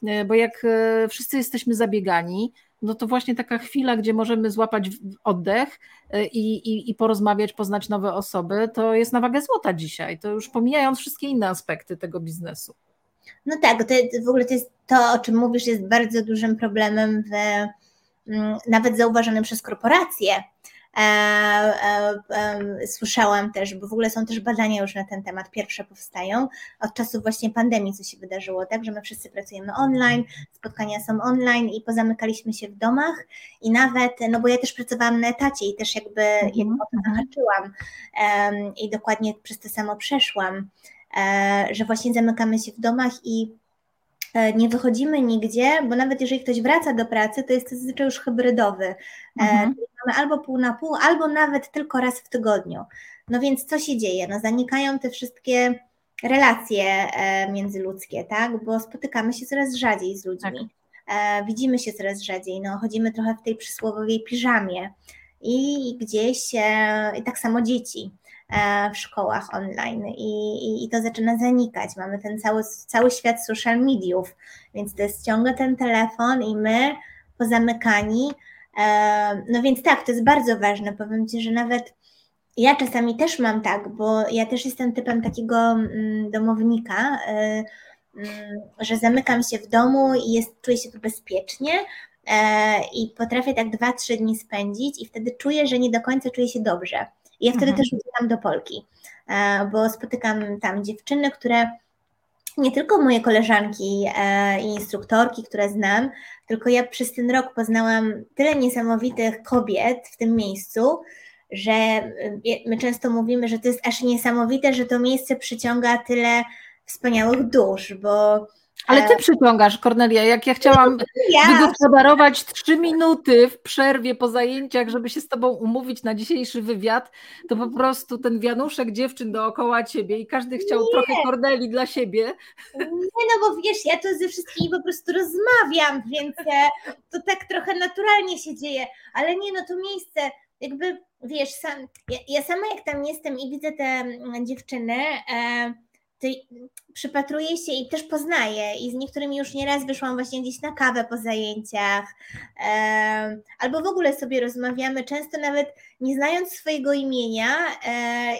e, bo jak wszyscy jesteśmy zabiegani, no to właśnie taka chwila, gdzie możemy złapać oddech e, i, i, i porozmawiać, poznać nowe osoby, to jest na wagę złota dzisiaj. To już pomijając wszystkie inne aspekty tego biznesu. No tak, to w ogóle to jest to, o czym mówisz, jest bardzo dużym problemem, w, mm, nawet zauważonym przez korporacje słyszałam też, bo w ogóle są też badania już na ten temat, pierwsze powstają od czasów właśnie pandemii, co się wydarzyło, tak, że my wszyscy pracujemy online, spotkania są online i pozamykaliśmy się w domach i nawet, no bo ja też pracowałam na etacie i też jakby, jakby mhm, o to mhm. zahaczyłam i dokładnie przez to samo przeszłam, że właśnie zamykamy się w domach i E, nie wychodzimy nigdzie, bo nawet jeżeli ktoś wraca do pracy, to jest to zazwyczaj już hybrydowy. E, mhm. Mamy albo pół na pół, albo nawet tylko raz w tygodniu. No więc co się dzieje? No zanikają te wszystkie relacje e, międzyludzkie, tak? Bo spotykamy się coraz rzadziej z ludźmi. Tak. Widzimy się coraz rzadziej, no chodzimy trochę w tej przysłowowej piżamie i gdzieś, i tak samo dzieci. E, w szkołach online i, i, i, to zaczyna zanikać. Mamy ten cały, cały świat social mediów, więc to jest ciągle ten telefon i my pozamykani. E, no więc tak, to jest bardzo ważne. Powiem Ci, że nawet ja czasami też mam tak, bo ja też jestem typem takiego mm, domownika, e, mm, że zamykam się w domu i jest, czuję się tu bezpiecznie, i potrafię tak dwa, trzy dni spędzić i wtedy czuję, że nie do końca czuję się dobrze. I ja wtedy mhm. też uciekam do Polki, e, bo spotykam tam dziewczyny, które nie tylko moje koleżanki e, i instruktorki, które znam, tylko ja przez ten rok poznałam tyle niesamowitych kobiet w tym miejscu, że e, my często mówimy, że to jest aż niesamowite, że to miejsce przyciąga tyle wspaniałych dusz, bo Ale ty przyciągasz, Kornelia, jak ja chciałam ja. wygospodarować trzy minuty w przerwie po zajęciach, żeby się z tobą umówić na dzisiejszy wywiad, to po prostu ten wianuszek dziewczyn dookoła ciebie i każdy chciał nie. trochę Korneli dla siebie. Nie, no bo wiesz, ja to ze wszystkimi po prostu rozmawiam, więc e, to tak trochę naturalnie się dzieje, ale nie, no to miejsce jakby, wiesz, sam, ja, ja sama jak tam jestem i widzę te mm, dziewczyny, e, przypatruję się i też poznaję. I z niektórymi już nieraz wyszłam właśnie gdzieś na kawę po zajęciach. Albo w ogóle sobie rozmawiamy, często nawet nie znając swojego imienia e,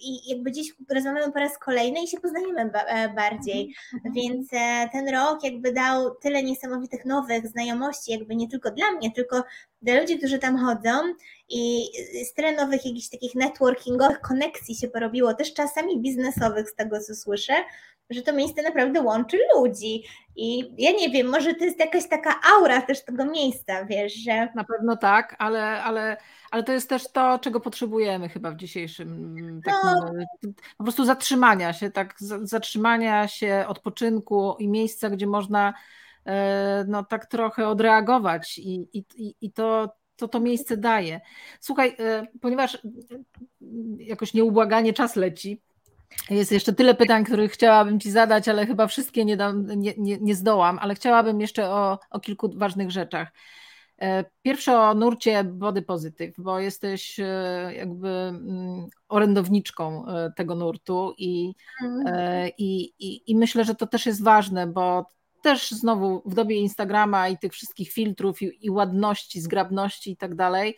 i jakby gdzieś rozmawiamy po raz kolejny i się poznajemy e, bardziej, mhm. więc e, ten rok jakby dał tyle niesamowitych nowych znajomości, jakby nie tylko dla mnie, tylko dla ludzi, którzy tam chodzą. I z tyle nowych jakichś takich networkingowych koneksji się porobiło, też czasami biznesowych z tego co słyszę, że to miejsce naprawdę łączy ludzi. I ja nie wiem, może to jest jakaś taka aura też tego miejsca, wiesz, że. Na pewno tak, ale, ale, ale to jest też to, czego potrzebujemy chyba w dzisiejszym takim, no. po prostu zatrzymania się, tak, zatrzymania się, odpoczynku i miejsca, gdzie można e, no tak trochę odreagować i, i, i to, to to miejsce daje. Słuchaj, e, ponieważ jakoś nieubłaganie czas leci, jest jeszcze tyle pytań, których chciałabym Ci zadać, ale chyba wszystkie nie, dam, nie, nie, nie zdołam, ale chciałabym jeszcze o, o kilku ważnych rzeczach. E, pierwsze o nurcie Body Positive, bo jesteś e, jakby mm, orędowniczką e, tego nurtu i, mhm. i, i, i myślę, że to też jest ważne, bo też znowu w dobie Instagrama i tych wszystkich filtrów i, i ładności, zgrabności i tak dalej,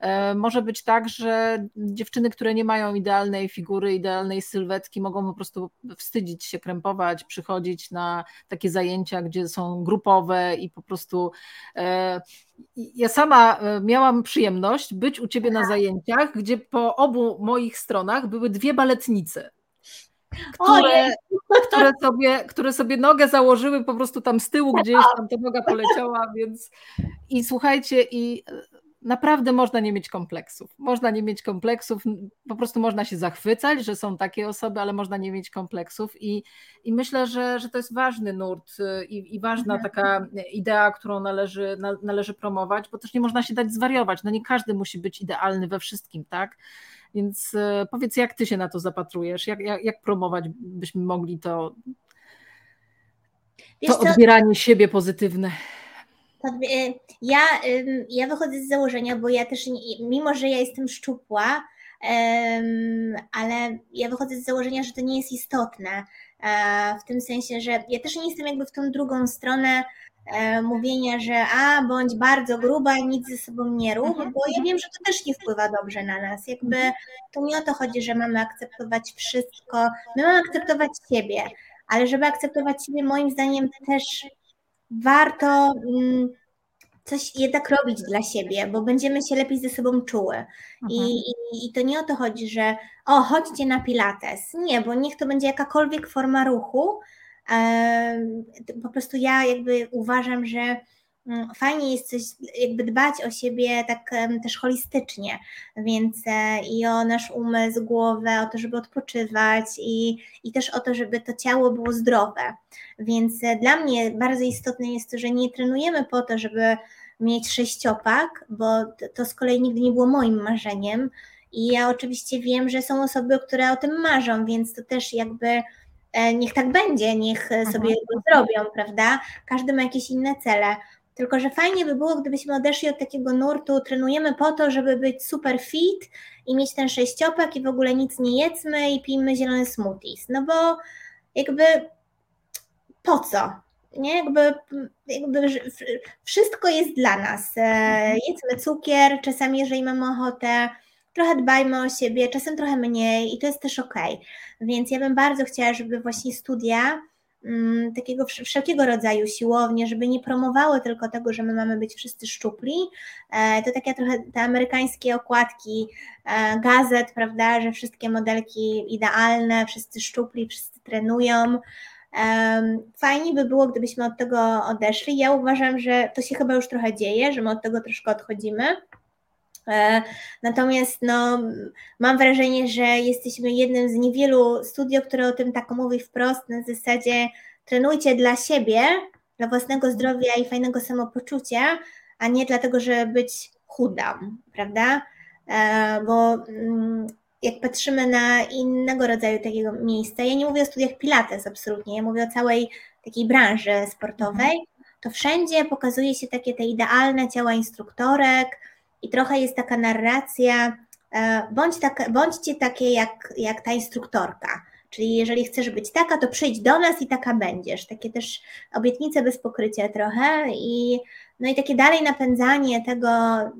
e, może być tak, że dziewczyny, które nie mają idealnej figury, idealnej sylwetki, mogą po prostu wstydzić się krępować, przychodzić na takie zajęcia, gdzie są grupowe i po prostu. E, ja sama e, miałam przyjemność być u ciebie na zajęciach, gdzie po obu moich stronach były dwie baletnice które, które, sobie, które sobie nogę założyły po prostu tam z tyłu gdzieś, tam ta noga poleciała, więc i słuchajcie, i naprawdę można nie mieć kompleksów. Można nie mieć kompleksów, po prostu można się zachwycać, że są takie osoby, ale można nie mieć kompleksów i, i myślę, że, że to jest ważny nurt y, i, i ważna mhm. taka idea, którą należy, na, należy promować, bo też nie można się dać zwariować. No nie każdy musi być idealny we wszystkim, tak? Więc e, powiedz, jak ty się na to zapatrujesz? Jak, jak, jak promować byśmy mogli to, to odbieranie siebie pozytywne? E, ja, ja wychodzę z założenia, bo ja też, mimo że ja jestem szczupła, ale ja wychodzę z założenia, że to nie jest istotne. E, w tym sensie, że ja też nie jestem jakby w tą drugą stronę mówienia, że a, bądź bardzo gruba i nic ze sobą nie rób, mhm. bo ja wiem, że to też nie wpływa dobrze na nas. Jakby to nie o to chodzi, że mamy akceptować wszystko, my mamy akceptować siebie, ale żeby akceptować siebie, moim zdaniem też warto mm, coś jednak robić dla siebie, bo będziemy się lepiej ze sobą czuły. I, mhm. i, I, to nie o to chodzi, że o, chodźcie na pilates. Nie, bo niech to będzie jakakolwiek forma ruchu. Po prostu ja jakby uważam, że mm, fajnie jest coś, jakby dbać o siebie tak też holistycznie, więc e, i o nasz umysł, głowę, o to, żeby odpoczywać i, i też o to, żeby to ciało było zdrowe. Więc e, dla mnie bardzo istotne jest to, że nie trenujemy po to, żeby mieć sześciopak, bo to z kolei nigdy nie było moim marzeniem. I ja oczywiście wiem, że są osoby, które o tym marzą, więc to też jakby niech tak będzie, niech mhm. sobie zrobią, prawda? Każdy ma jakieś inne cele. Tylko, że fajnie by było, gdybyśmy odeszli od takiego nurtu, trenujemy po to, żeby być super fit i mieć ten sześciopak i w ogóle nic nie jedzmy i pijmy zielone smoothies. No bo jakby po co? nie? Jakby, jakby wszystko jest dla nas. E, mhm. Jedzmy cukier, czasami jeżeli mamy ochotę, trochę dbajmy o siebie, czasem trochę mniej i to jest też ok. Więc ja bym bardzo chciała, żeby właśnie studia mm, takiego wszelkiego rodzaju siłownie, żeby nie promowały tylko tego, że my mamy być wszyscy szczupli. E, to takie trochę te amerykańskie okładki e, gazet, prawda, że wszystkie modelki idealne, wszyscy szczupli, wszyscy trenują. Fajnie by było, gdybyśmy od tego odeszli. Ja uważam, że to się chyba już trochę dzieje, że my od tego troszkę odchodzimy. E, natomiast no, mam wrażenie, że jesteśmy jednym z niewielu studiów, które o tym tak mówi wprost, na zasadzie trenujcie dla siebie, dla własnego zdrowia i fajnego samopoczucia, a nie dlatego, żeby być chudą, prawda? E, bo mm, jak patrzymy na innego rodzaju takiego miejsca, ja nie mówię o studiach Pilates absolutnie, ja mówię o całej takiej branży sportowej, to wszędzie pokazuje się takie te idealne ciała instruktorek i trochę jest taka narracja, e, bądź tak, bądźcie takie jak, jak ta instruktorka. Czyli jeżeli chcesz być taka, to przyjdź do nas i taka będziesz. Takie też obietnice bez pokrycia trochę i no i takie dalej napędzanie tego,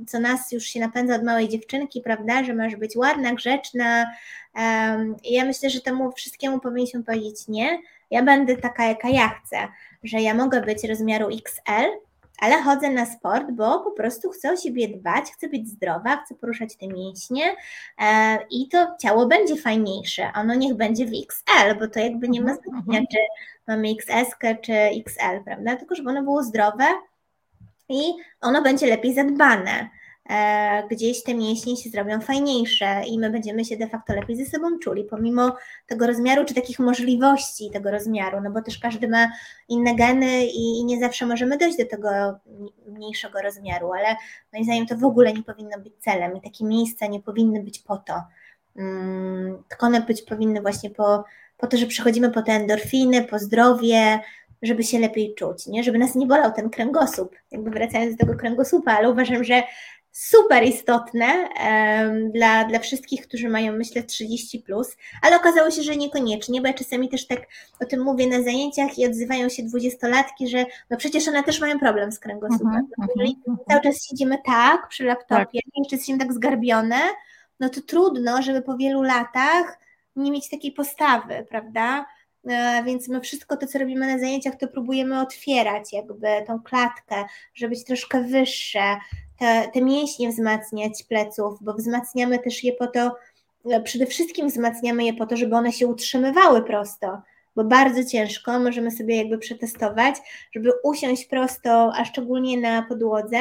co nas już się napędza od małej dziewczynki, prawda, że masz być ładna, grzeczna. Um, ja myślę, że temu wszystkiemu powinniśmy powiedzieć nie. Ja będę taka, jaka ja chcę, że ja mogę być rozmiaru XL, ale chodzę na sport, bo po prostu chcę o siebie dbać, chcę być zdrowa, chcę poruszać te mięśnie e, i to ciało będzie fajniejsze. Ono niech będzie w XL, bo to jakby nie ma mhm, znaczenia, mhm. czy mamy XS czy XL, prawda? Tylko żeby ono było zdrowe i ono będzie lepiej zadbane. E, gdzieś te mięśnie się zrobią fajniejsze i my będziemy się de facto lepiej ze sobą czuli, pomimo tego rozmiaru, czy takich możliwości tego rozmiaru, no bo też każdy ma inne geny i nie zawsze możemy dojść do tego mniejszego rozmiaru, ale moim zdaniem to w ogóle nie powinno być celem i takie miejsca nie powinny być po to, mm, tylko one być powinny właśnie po, po to, że przychodzimy po te endorfiny, po zdrowie, żeby się lepiej czuć, nie? żeby nas nie bolał ten kręgosłup, jakby wracając do tego kręgosłupa, ale uważam, że super istotne dla, dla wszystkich, którzy mają, myślę, 30, plus, ale okazało się, że niekoniecznie, bo ja czasami też tak o tym mówię na zajęciach i odzywają się dwudziestolatki, że no przecież one też mają problem z kręgosłupem. Uh -huh, Jeżeli uh -huh. cały czas siedzimy tak przy laptopie, tak. jeszcze jesteśmy tak zgarbione, no to trudno, żeby po wielu latach nie mieć takiej postawy, prawda? E, więc my wszystko to, co robimy na zajęciach, to próbujemy otwierać jakby tą klatkę, żeby być troszkę wyższe, te, te mięśnie wzmacniać pleców, bo wzmacniamy też je po to, e, przede wszystkim wzmacniamy je po to, żeby one się utrzymywały prosto, bo bardzo ciężko możemy sobie jakby przetestować, żeby usiąść prosto, a szczególnie na podłodze,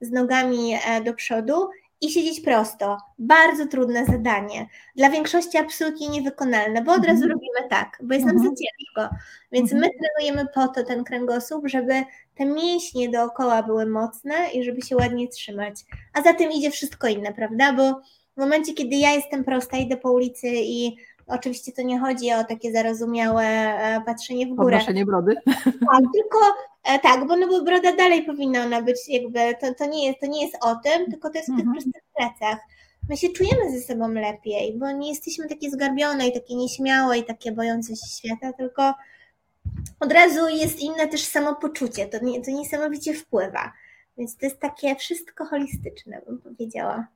z nogami e, do przodu i siedzieć prosto. Bardzo trudne zadanie. Dla większości absolutnie niewykonalne, bo od razu mhm. robimy tak, bo jest nam za mhm. ciężko. Więc my mhm. trenujemy po to ten kręgosłup, żeby te mięśnie dookoła były mocne i żeby się ładnie trzymać. A za tym idzie wszystko inne, prawda? Bo w momencie, kiedy ja jestem prosta, idę po ulicy i Oczywiście to nie chodzi o takie zarozumiałe e, patrzenie w górę. Podnoszenie brody. [LAUGHS] Tak, tylko e, tak, bo, no bo broda dalej powinna ona być jakby, to, to, nie, jest, to nie jest o tym, tylko to jest w tych mhm. prostych plecach. My się czujemy ze sobą lepiej, bo nie jesteśmy takie zgarbione i takie nieśmiałe i takie bojące się świata, tylko od razu jest inne też samopoczucie, to, nie, to niesamowicie wpływa. Więc to jest takie wszystko holistyczne, bym powiedziała.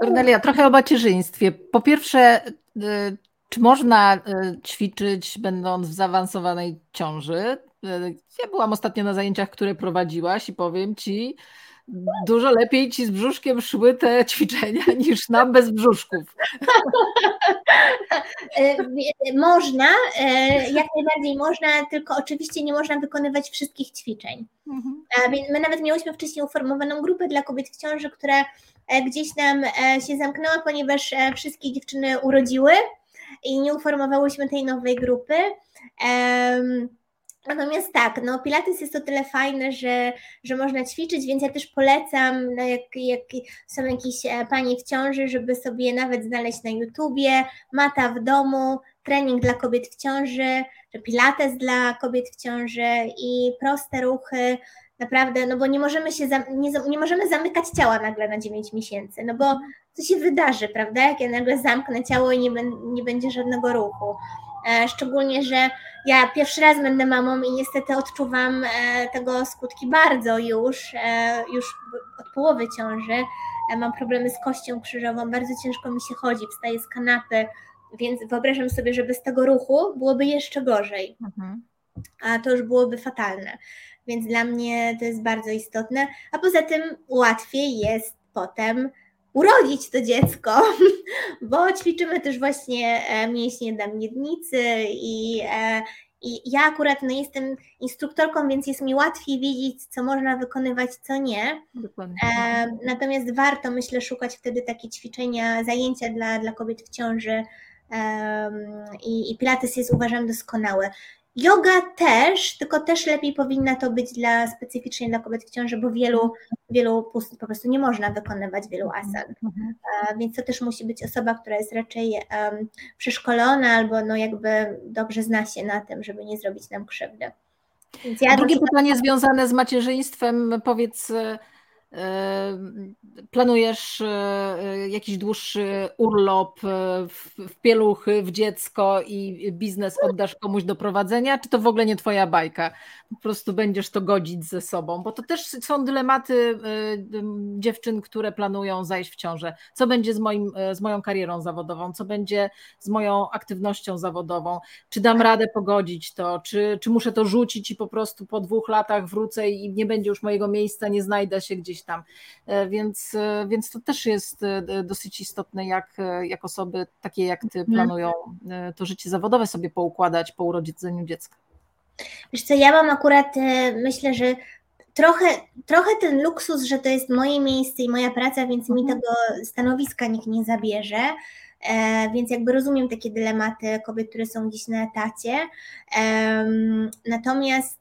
Kornelia, trochę o macierzyństwie. Po pierwsze, y, czy można y, ćwiczyć, będąc w zaawansowanej ciąży? Y, ja byłam ostatnio na zajęciach, które prowadziłaś i powiem ci, dużo lepiej ci z brzuszkiem szły te ćwiczenia [LAUGHS] niż nam bez brzuszków. można, jak najbardziej można, tylko oczywiście nie można wykonywać wszystkich ćwiczeń. Mhm. My nawet miałyśmy wcześniej uformowaną grupę dla kobiet w ciąży, która E, gdzieś nam e, się zamknęła, ponieważ e, wszystkie dziewczyny urodziły i nie uformowałyśmy tej nowej grupy. Natomiast tak, no Pilates jest o tyle fajny, że, że można ćwiczyć, więc ja też polecam, no jak, jak są jakieś panie w ciąży, żeby sobie nawet znaleźć na YouTubie, mata w domu, trening dla kobiet w ciąży, że Pilates dla kobiet w ciąży i proste ruchy, Naprawdę, no bo nie możemy się, nie, nie możemy zamykać ciała nagle na 9 miesięcy, no bo co się wydarzy, prawda? Jak ja nagle zamknę ciało i nie, nie będzie żadnego ruchu. E, szczególnie, że ja pierwszy raz będę mamą i niestety odczuwam e, tego skutki bardzo już, e, już od połowy ciąży. Mam problemy z kością krzyżową, bardzo ciężko mi się chodzi, wstaję z kanapy, więc wyobrażam sobie, że bez tego ruchu byłoby jeszcze gorzej. Mhm. A to już byłoby fatalne więc dla mnie to jest bardzo istotne. A poza tym łatwiej jest potem urodzić to dziecko, [LAUGHS] bo ćwiczymy też właśnie e, mięśnie dla miednicy i, e, i ja akurat no, jestem instruktorką, więc jest mi łatwiej wiedzieć, co można wykonywać, co nie. Dokładnie. E, natomiast warto, myślę, szukać wtedy takie ćwiczenia, zajęcia dla, dla kobiet w ciąży. I, I Pilates jest uważam doskonały. Yoga też, tylko też lepiej powinna to być dla specyficznie dla kobiet w ciąży, bo wielu, wielu po prostu nie można wykonywać wielu asan. Mhm. Więc to też musi być osoba, która jest raczej um, przeszkolona albo no jakby dobrze zna się na tym, żeby nie zrobić nam krzywdy. Ja drugie pytanie związane z macierzyństwem. Powiedz, planujesz e, jakiś dłuższy urlop e, w pieluchy, w dziecko i biznes oddasz komuś do prowadzenia, czy to w ogóle nie twoja bajka? Po prostu będziesz to godzić ze sobą, bo to też są dylematy e, dziewczyn, które planują zajść w ciążę. Co będzie z, moim, z moją karierą zawodową? Co będzie z moją aktywnością zawodową? Czy dam radę pogodzić to? Czy, czy muszę to rzucić i po prostu po dwóch latach wrócę i nie będzie już mojego miejsca, nie znajdę się gdzieś tam. E, więc, e, więc to też jest e, dosyć istotne, jak, jak osoby takie jak ty mhm. planują to życie zawodowe sobie poukładać po urodzeniu dziecka. Wiesz co, ja mam akurat, myślę, że trochę, trochę ten luksus, że to jest moje miejsce i moja praca, więc mi mhm. tego stanowiska nikt nie zabierze. Więc jakby rozumiem takie dylematy kobiet, które są gdzieś na etacie. Natomiast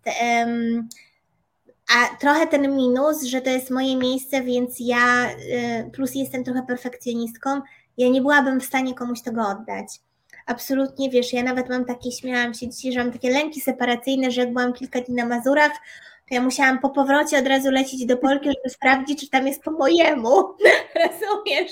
a trochę ten minus, że to jest moje miejsce, więc ja, y, plus jestem trochę perfekcjonistką, ja nie byłabym w stanie komuś tego oddać. Absolutnie, wiesz, ja nawet mam takie, śmiałam się dzisiaj, że mam takie lęki separacyjne, że jak byłam kilka dni na Mazurach, to ja musiałam po powrocie od razu lecieć do Polki, żeby [LAUGHS] sprawdzić, czy tam jest po mojemu. [LAUGHS] Rozumiesz?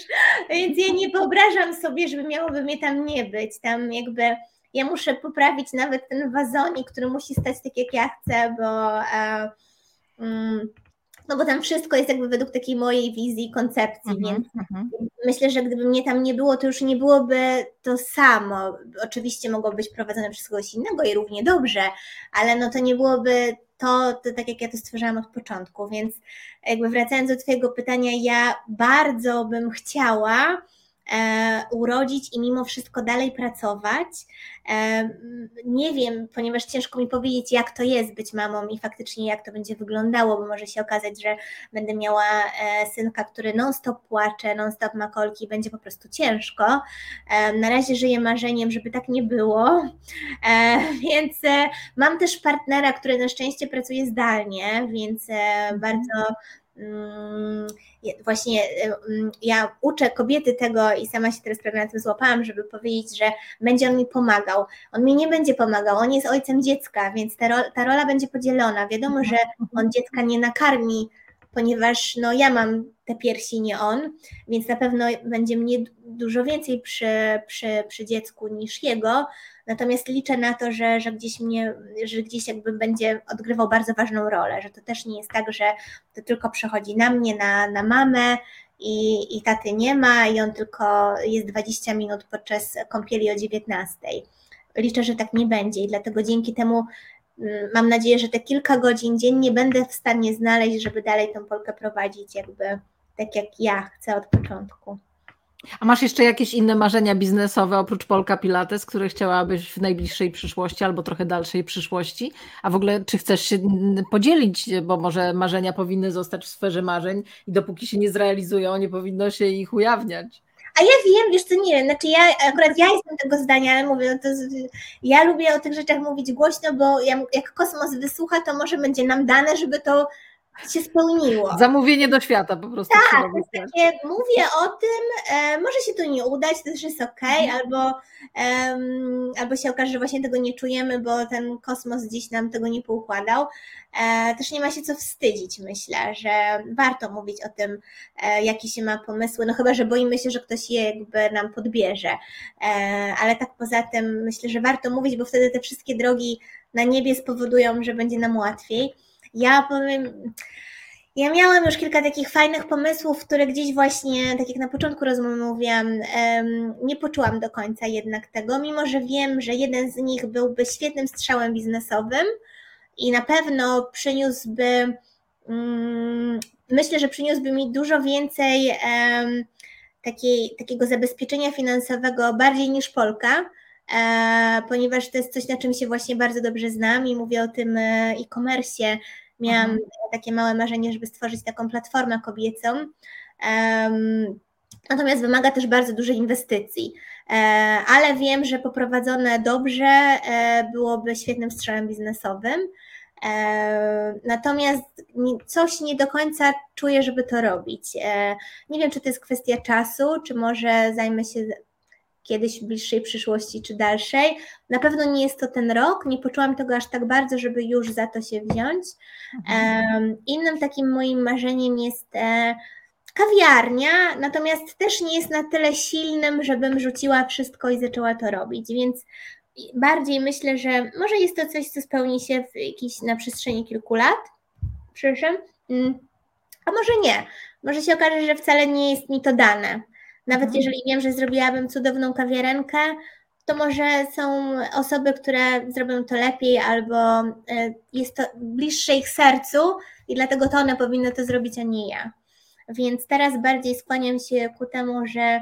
Więc ja nie wyobrażam sobie, żeby miałoby mnie tam nie być. Tam jakby ja muszę poprawić nawet ten wazonik, który musi stać tak, jak ja chcę, bo. E, no bo tam wszystko jest jakby według takiej mojej wizji, koncepcji, mm -hmm, więc mm -hmm. myślę, że gdyby mnie tam nie było, to już nie byłoby to samo. Oczywiście mogło być prowadzone przez kogoś innego i równie dobrze, ale no to nie byłoby to, to tak jak ja to stworzyłam od początku, więc jakby wracając do Twojego pytania, ja bardzo bym chciała, urodzić i mimo wszystko dalej pracować. E, nie wiem, ponieważ ciężko mi powiedzieć, jak to jest być mamą i faktycznie jak to będzie wyglądało, bo może się okazać, że będę miała e, synka, który non-stop płacze, non-stop ma kolki, będzie po prostu ciężko. Na razie żyję marzeniem, żeby tak nie było, [LAUGHS] więc mam też partnera, który na szczęście pracuje zdalnie, więc bardzo Mm, właśnie mm, ja uczę kobiety tego i sama się teraz prawie na tym złapałam, żeby powiedzieć, że będzie on mi pomagał. On mi nie będzie pomagał, on jest ojcem dziecka, więc ta, rola, ta rola będzie podzielona. Wiadomo, że on dziecka nie nakarmi, ponieważ no, ja mam te piersi, nie on, więc na pewno będzie mnie dużo więcej przy, przy, przy dziecku niż jego, Natomiast liczę na to, że, że, gdzieś mnie, że gdzieś jakby będzie odgrywał bardzo ważną rolę, że to też nie jest tak, że to tylko przechodzi na mnie, na, na mamę i, i taty nie ma i on tylko jest 20 minut podczas kąpieli o 19. Liczę, że tak nie będzie i dlatego dzięki temu mam nadzieję, że te kilka godzin dziennie będę w stanie znaleźć, żeby dalej tą Polkę prowadzić jakby tak jak ja chcę od początku. A masz jeszcze jakieś inne marzenia biznesowe oprócz Polka Pilates, które chciałabyś w najbliższej przyszłości albo trochę dalszej przyszłości? A w ogóle czy chcesz się podzielić, bo może marzenia powinny zostać w sferze marzeń i dopóki się nie zrealizują, nie powinno się ich ujawniać? A ja wiem, wiesz co, nie wiem, znaczy ja, akurat ja jestem tego zdania, ale mówię, no to, ja lubię o tych rzeczach mówić głośno, bo jak kosmos wysłucha, to może będzie nam dane, żeby to się spełniło. Zamówienie do świata po prostu. Tak, to jest takie, mówię o tym, e, może się to nie udać, to też jest ok, mhm. albo, albo się okaże, że właśnie tego nie czujemy, bo ten kosmos gdzieś nam tego nie poukładał. E, też nie ma się co wstydzić, myślę, że warto mówić o tym, e, jakie się ma pomysły, no chyba, że boimy się, że ktoś je jakby nam podbierze, e, ale tak poza tym myślę, że warto mówić, bo wtedy te wszystkie drogi na niebie spowodują, że będzie nam łatwiej. Ja powiem, ja miałam już kilka takich fajnych pomysłów, które gdzieś właśnie, tak jak na początku rozmowy mówiłam, nie poczułam do końca jednak tego, mimo że wiem, że jeden z nich byłby świetnym strzałem biznesowym i na pewno przyniósłby, mm, myślę, że przyniósłby mi dużo więcej takiej, takiego zabezpieczenia finansowego bardziej niż Polka, ponieważ to jest coś, na czym się właśnie bardzo dobrze znam i mówię o tym e, e-commerce. Miałam mhm. takie małe marzenie, żeby stworzyć taką platformę kobiecą. Natomiast wymaga też bardzo dużej inwestycji. E, ale wiem, że poprowadzone dobrze e, byłoby świetnym strzałem biznesowym. E, natomiast coś nie do końca czuję, żeby to robić. Nie wiem, czy to jest kwestia czasu, czy może zajmę się kiedyś w bliższej przyszłości czy dalszej. Na pewno nie jest to ten rok, nie poczułam tego aż tak bardzo, żeby już za to się wziąć. Mhm. Innym takim moim marzeniem jest kawiarnia, natomiast też nie jest na tyle silnym, żebym rzuciła wszystko i zaczęła to robić, więc bardziej myślę, że może jest to coś, co spełni się w jakiś, na przestrzeni kilku lat przyszłym, mm. a może nie. Może się okaże, że wcale nie jest mi to dane. Nawet mhm. jeżeli wiem, że zrobiłabym cudowną kawiarenkę, to może są osoby, które zrobią to lepiej, albo e, jest to bliższe ich sercu i dlatego to one powinny to zrobić, a nie ja. Więc teraz bardziej skłaniam się ku temu, że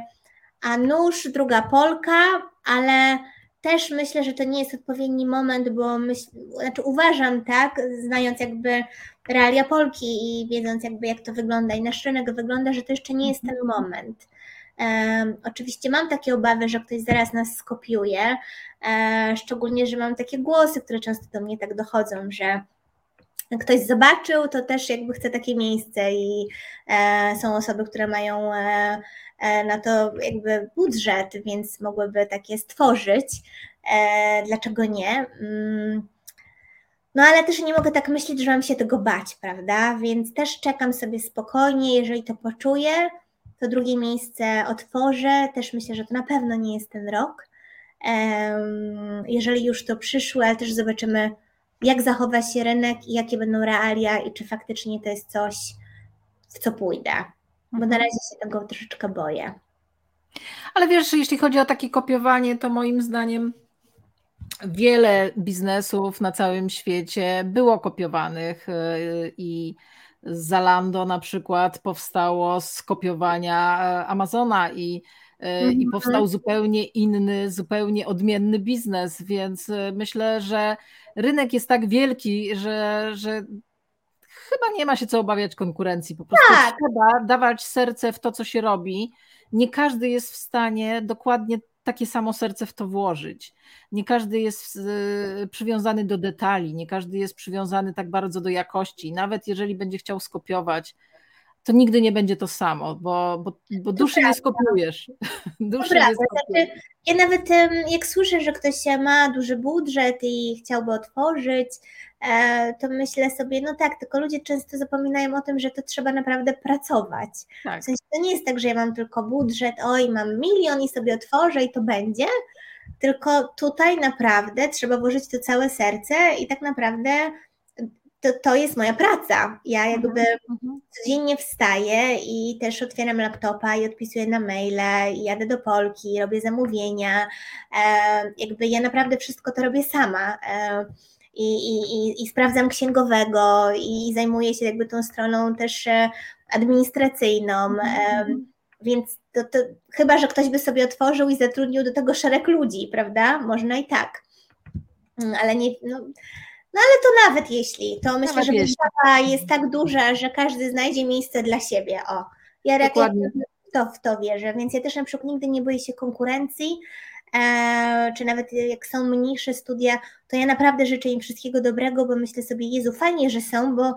a nóż, druga Polka, ale też myślę, że to nie jest odpowiedni moment, bo myśl, znaczy uważam tak, znając jakby realia Polki i wiedząc jakby jak to wygląda i nasz rynek wygląda, że to jeszcze nie jest ten moment. Oczywiście mam takie obawy, że ktoś zaraz nas skopiuje, e, szczególnie, że mam takie głosy, które często do mnie tak dochodzą, że ktoś zobaczył, to też jakby chce takie miejsce i e, są osoby, które mają e, na to jakby budżet, więc mogłyby takie stworzyć. Dlaczego nie? Mm. No ale też nie mogę tak myśleć, że mam się tego bać, prawda? Więc też czekam sobie spokojnie, jeżeli to poczuję, to drugie miejsce otworzę. Też myślę, że to na pewno nie jest ten rok. Jeżeli już to przyszło, ale też zobaczymy, jak zachowa się rynek i jakie będą realia i czy faktycznie to jest coś, w co pójdę. Bo na mhm. razie się tego troszeczkę boję. Ale wiesz, jeśli chodzi o takie kopiowanie, to moim zdaniem wiele biznesów na całym świecie było kopiowanych y, i Zalando na przykład powstało z kopiowania e, Amazona i i mhm. powstał zupełnie inny, zupełnie odmienny biznes, więc e, myślę, że rynek jest tak wielki, że, że chyba nie ma się co obawiać konkurencji. Po prostu tak. trzeba dawać serce w to, co się robi. Nie każdy jest w stanie dokładnie takie samo serce w to włożyć. Nie każdy jest e, przywiązany do detali, nie każdy jest przywiązany tak bardzo do jakości. Nawet jeżeli będzie chciał skopiować to nigdy nie będzie to samo, bo, bo, bo duszy nie skopiujesz. Duszy nie skopiujesz. Znaczy, ja nawet jak słyszę, że ktoś ma duży budżet i chciałby otworzyć, to myślę sobie, no tak, tylko ludzie często zapominają o tym, że to trzeba naprawdę pracować. Tak. W sensie to nie jest tak, że ja mam tylko budżet, oj, mam milion i sobie otworzę i to będzie, tylko tutaj naprawdę trzeba włożyć to całe serce i tak naprawdę to, to jest moja praca. Ja mhm, jakby mhm. codziennie wstaję i też otwieram laptopa i odpisuję na maile, i jadę do Polki, robię zamówienia. E, jakby ja naprawdę wszystko to robię sama. E, i, i, i, sprawdzam księgowego i zajmuję się jakby tą stroną też e, administracyjną. Mhm. Więc to, to chyba, że ktoś by sobie otworzył i zatrudnił do tego szereg ludzi, prawda? Można i tak. Mm, ale nie, no, no ale to nawet jeśli, to myślę, że wystawa jest tak duża, że każdy znajdzie miejsce dla siebie. O, ja raczej to, w to wierzę, więc ja też na przykład nigdy nie boję się konkurencji, czy nawet jak są mniejsze studia, to ja naprawdę życzę im wszystkiego dobrego, bo myślę sobie, Jezu, fajnie, że są, bo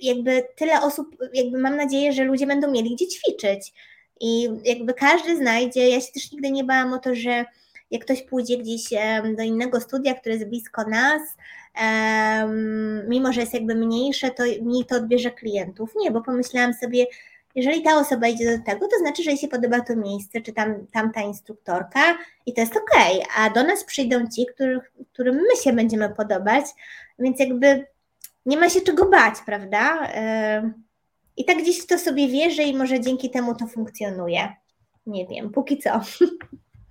jakby tyle osób, jakby mam nadzieję, że ludzie będą mieli gdzie ćwiczyć i jakby każdy znajdzie, ja się też nigdy nie bałam o to, że jak ktoś pójdzie gdzieś do innego studia, które jest blisko nas, mimo że jest jakby mniejsze, to mniej to odbierze klientów. Nie, bo pomyślałam sobie, jeżeli ta osoba idzie do tego, to znaczy, że jej się podoba to miejsce, czy tam, tamta instruktorka i to jest okej, okay. a do nas przyjdą ci, których, którym my się będziemy podobać, więc jakby nie ma się czego bać, prawda? I tak gdzieś w to sobie wierzę i może dzięki temu to funkcjonuje. Nie wiem, póki co.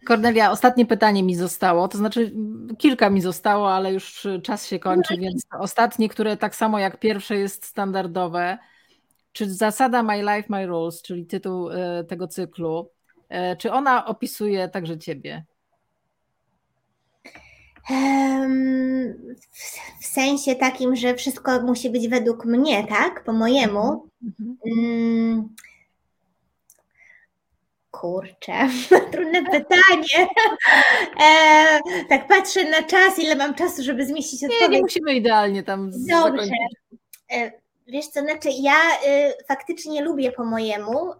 Kornelia, ostatnie pytanie mi zostało, to znaczy kilka mi zostało, ale już czas się kończy, więc ostatnie, które tak samo jak pierwsze jest standardowe. Czy zasada My Life, My Rules, czyli tytuł e, tego cyklu, e, czy ona opisuje także ciebie? W sensie takim, że wszystko musi być według mnie, tak? Po mojemu. Mhm. Mm, Kurczę, [LAUGHS] trudne pytanie. E, tak patrzę na czas, ile mam czasu, żeby zmieścić odpowiedź. Nie, nie musimy idealnie tam Dobrze. E, wiesz co, znaczy ja y, faktycznie lubię po mojemu, y,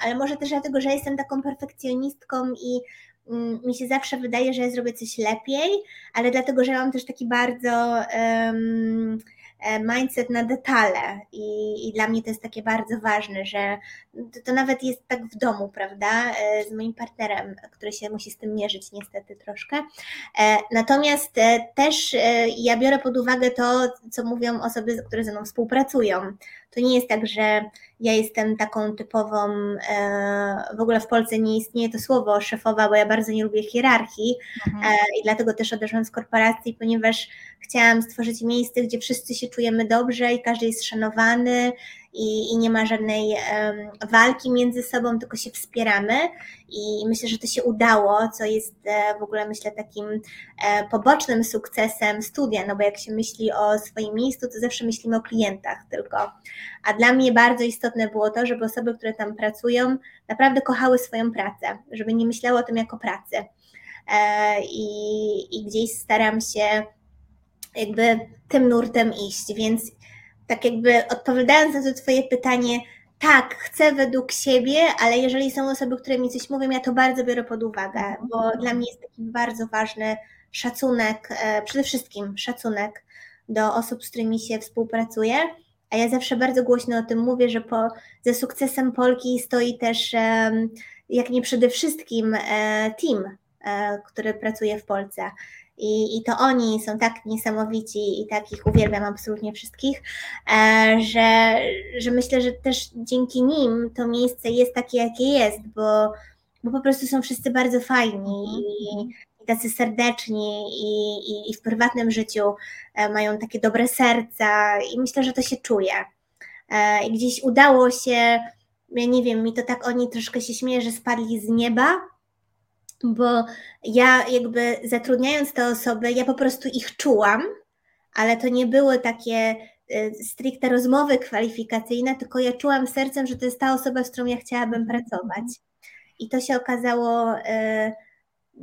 ale może też dlatego, że jestem taką perfekcjonistką i y, mi się zawsze wydaje, że ja zrobię coś lepiej, ale dlatego, że mam też taki bardzo E, mindset na detale I, i, dla mnie to jest takie bardzo ważne, że to, to, nawet jest tak w domu, prawda, e, z moim partnerem, który się musi z tym mierzyć niestety troszkę. E, natomiast też ja biorę pod uwagę to, co mówią osoby, które ze mną współpracują. To nie jest tak, że ja jestem taką typową, w ogóle w Polsce nie istnieje to słowo szefowa, bo ja bardzo nie lubię hierarchii mhm. i dlatego też odeszłam z korporacji, ponieważ chciałam stworzyć miejsce, gdzie wszyscy się czujemy dobrze i każdy jest szanowany i, i nie ma żadnej um, walki między sobą, tylko się wspieramy i myślę, że to się udało, co jest e, w ogóle myślę takim e, pobocznym sukcesem studia, no bo jak się myśli o swoim miejscu, to zawsze myślimy o klientach tylko. A dla mnie bardzo istotne było to, żeby osoby, które tam pracują, naprawdę kochały swoją pracę, żeby nie myślały o tym jako pracy. E, I, i gdzieś staram się jakby tym nurtem iść, więc tak jakby odpowiadając na to Twoje pytanie, tak, chcę według siebie, ale jeżeli są osoby, które mi coś mówią, ja to bardzo biorę pod uwagę, bo dla mnie jest taki bardzo ważny szacunek, e, przede wszystkim szacunek do osób, z którymi się współpracuje. A ja zawsze bardzo głośno o tym mówię, że po, ze sukcesem Polki stoi też, jak nie przede wszystkim, e, team, e, który pracuje w Polsce. I, I to oni są tak niesamowici i tak ich uwielbiam absolutnie wszystkich, e, że, że myślę, że też dzięki nim to miejsce jest takie, jakie jest, bo, bo po prostu są wszyscy bardzo fajni i, i tacy serdeczni i, i, i w prywatnym życiu e, mają takie dobre serca i myślę, że to się czuje. E, I gdzieś udało się, ja nie wiem, mi to tak oni troszkę się śmieją, że spadli z nieba, bo ja jakby zatrudniając te osoby, ja po prostu ich czułam, ale to nie były takie y, stricte rozmowy kwalifikacyjne, tylko ja czułam sercem, że to jest ta osoba, z którą ja chciałabym pracować. I to się okazało, y,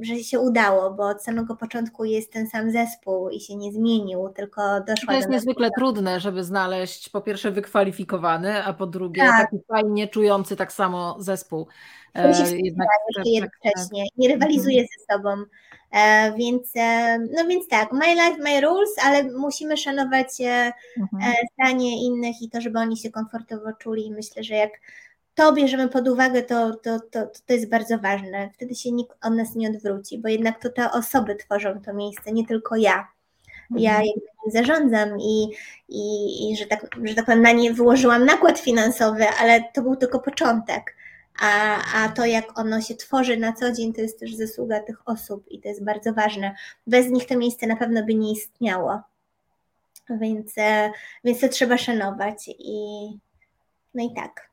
że się udało, bo od samego początku jest ten sam zespół i się nie zmienił, tylko doszła To jest niezwykle trudne, żeby znaleźć po pierwsze wykwalifikowany, a po drugie tak. taki fajnie czujący tak samo zespół. To się jednak tak, jednocześnie, nie rywalizuje mhm. ze sobą. E, więc, e, no więc tak, my life, my rules, ale musimy szanować e, mhm. zdanie innych i to, żeby oni się komfortowo czuli. Myślę, że jak to bierzemy pod uwagę, to, to, to, to jest bardzo ważne. Wtedy się nikt od nas nie odwróci, bo jednak to te osoby tworzą to miejsce, nie tylko ja. Ja mhm. jakby zarządzam i, i, i że, tak, że tak powiem, na nie wyłożyłam nakład finansowy, ale to był tylko początek a, a to, jak ono się tworzy na co dzień, to jest też zasługa tych osób i to jest bardzo ważne. Bez nich to miejsce na pewno by nie istniało. Więc, e, więc to trzeba szanować i no i tak.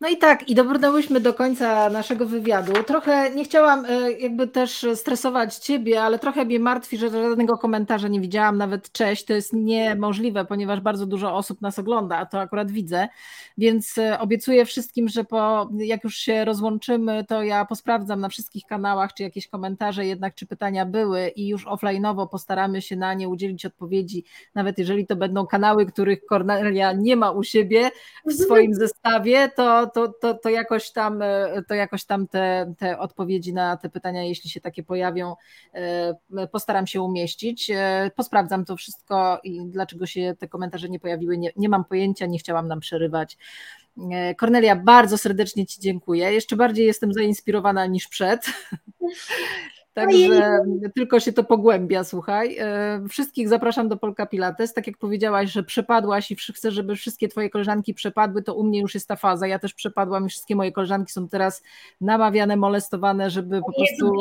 No i tak, i dobrnęłyśmy do końca naszego wywiadu. Trochę nie chciałam e, jakby też stresować Ciebie, ale trochę mnie martwi, że żadnego komentarza nie widziałam, nawet cześć. To jest niemożliwe, ponieważ bardzo dużo osób nas ogląda, a to akurat widzę. Więc e, obiecuję wszystkim, że po, jak już się rozłączymy, to ja posprawdzam na wszystkich kanałach, czy jakieś komentarze jednak, czy pytania były i już offline'owo postaramy się na nie udzielić odpowiedzi, nawet jeżeli to będą kanały, których Cornelia nie ma u siebie w swoim zestawie, to to, to, to jakoś tam, e, to jakoś tam te, te odpowiedzi na te pytania, jeśli się takie pojawią, e, postaram się umieścić. E, posprawdzam to wszystko i dlaczego się te komentarze nie pojawiły, nie, nie mam pojęcia, nie chciałam nam przerywać. Kornelia, bardzo serdecznie Ci dziękuję. Jeszcze bardziej jestem zainspirowana niż przed. Także tylko się to pogłębia, słuchaj. E, wszystkich zapraszam do Polka Pilates. Tak jak powiedziałaś, że przepadłaś i chcę, żeby wszystkie twoje koleżanki przepadły, to u mnie już jest ta faza. Ja też przepadłam i wszystkie moje koleżanki są teraz namawiane, molestowane, żeby po prostu...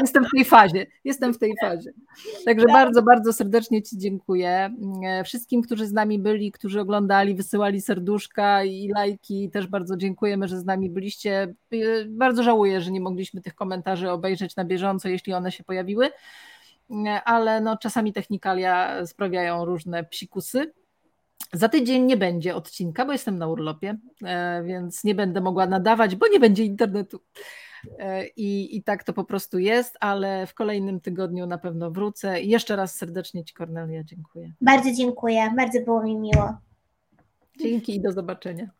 Jestem w tej fazie, jestem w tej fazie. Także bardzo, bardzo serdecznie Ci dziękuję. Wszystkim, którzy z nami byli, którzy oglądali, wysyłali serduszka i lajki, też bardzo dziękujemy, że z nami byliście. Bardzo żałuję, że nie mogliśmy tych komentarzy obejrzeć na bieżąco, jeśli one się pojawiły, ale no, czasami technikalia sprawiają różne psikusy. Za tydzień nie będzie odcinka, bo jestem na urlopie, e, więc nie będę mogła nadawać, bo nie będzie internetu. E, I, I tak to po prostu jest, ale w kolejnym tygodniu na pewno wrócę. I jeszcze raz serdecznie Ci, Kornelia, dziękuję. Bardzo dziękuję, bardzo było mi miło. Dzięki i do zobaczenia.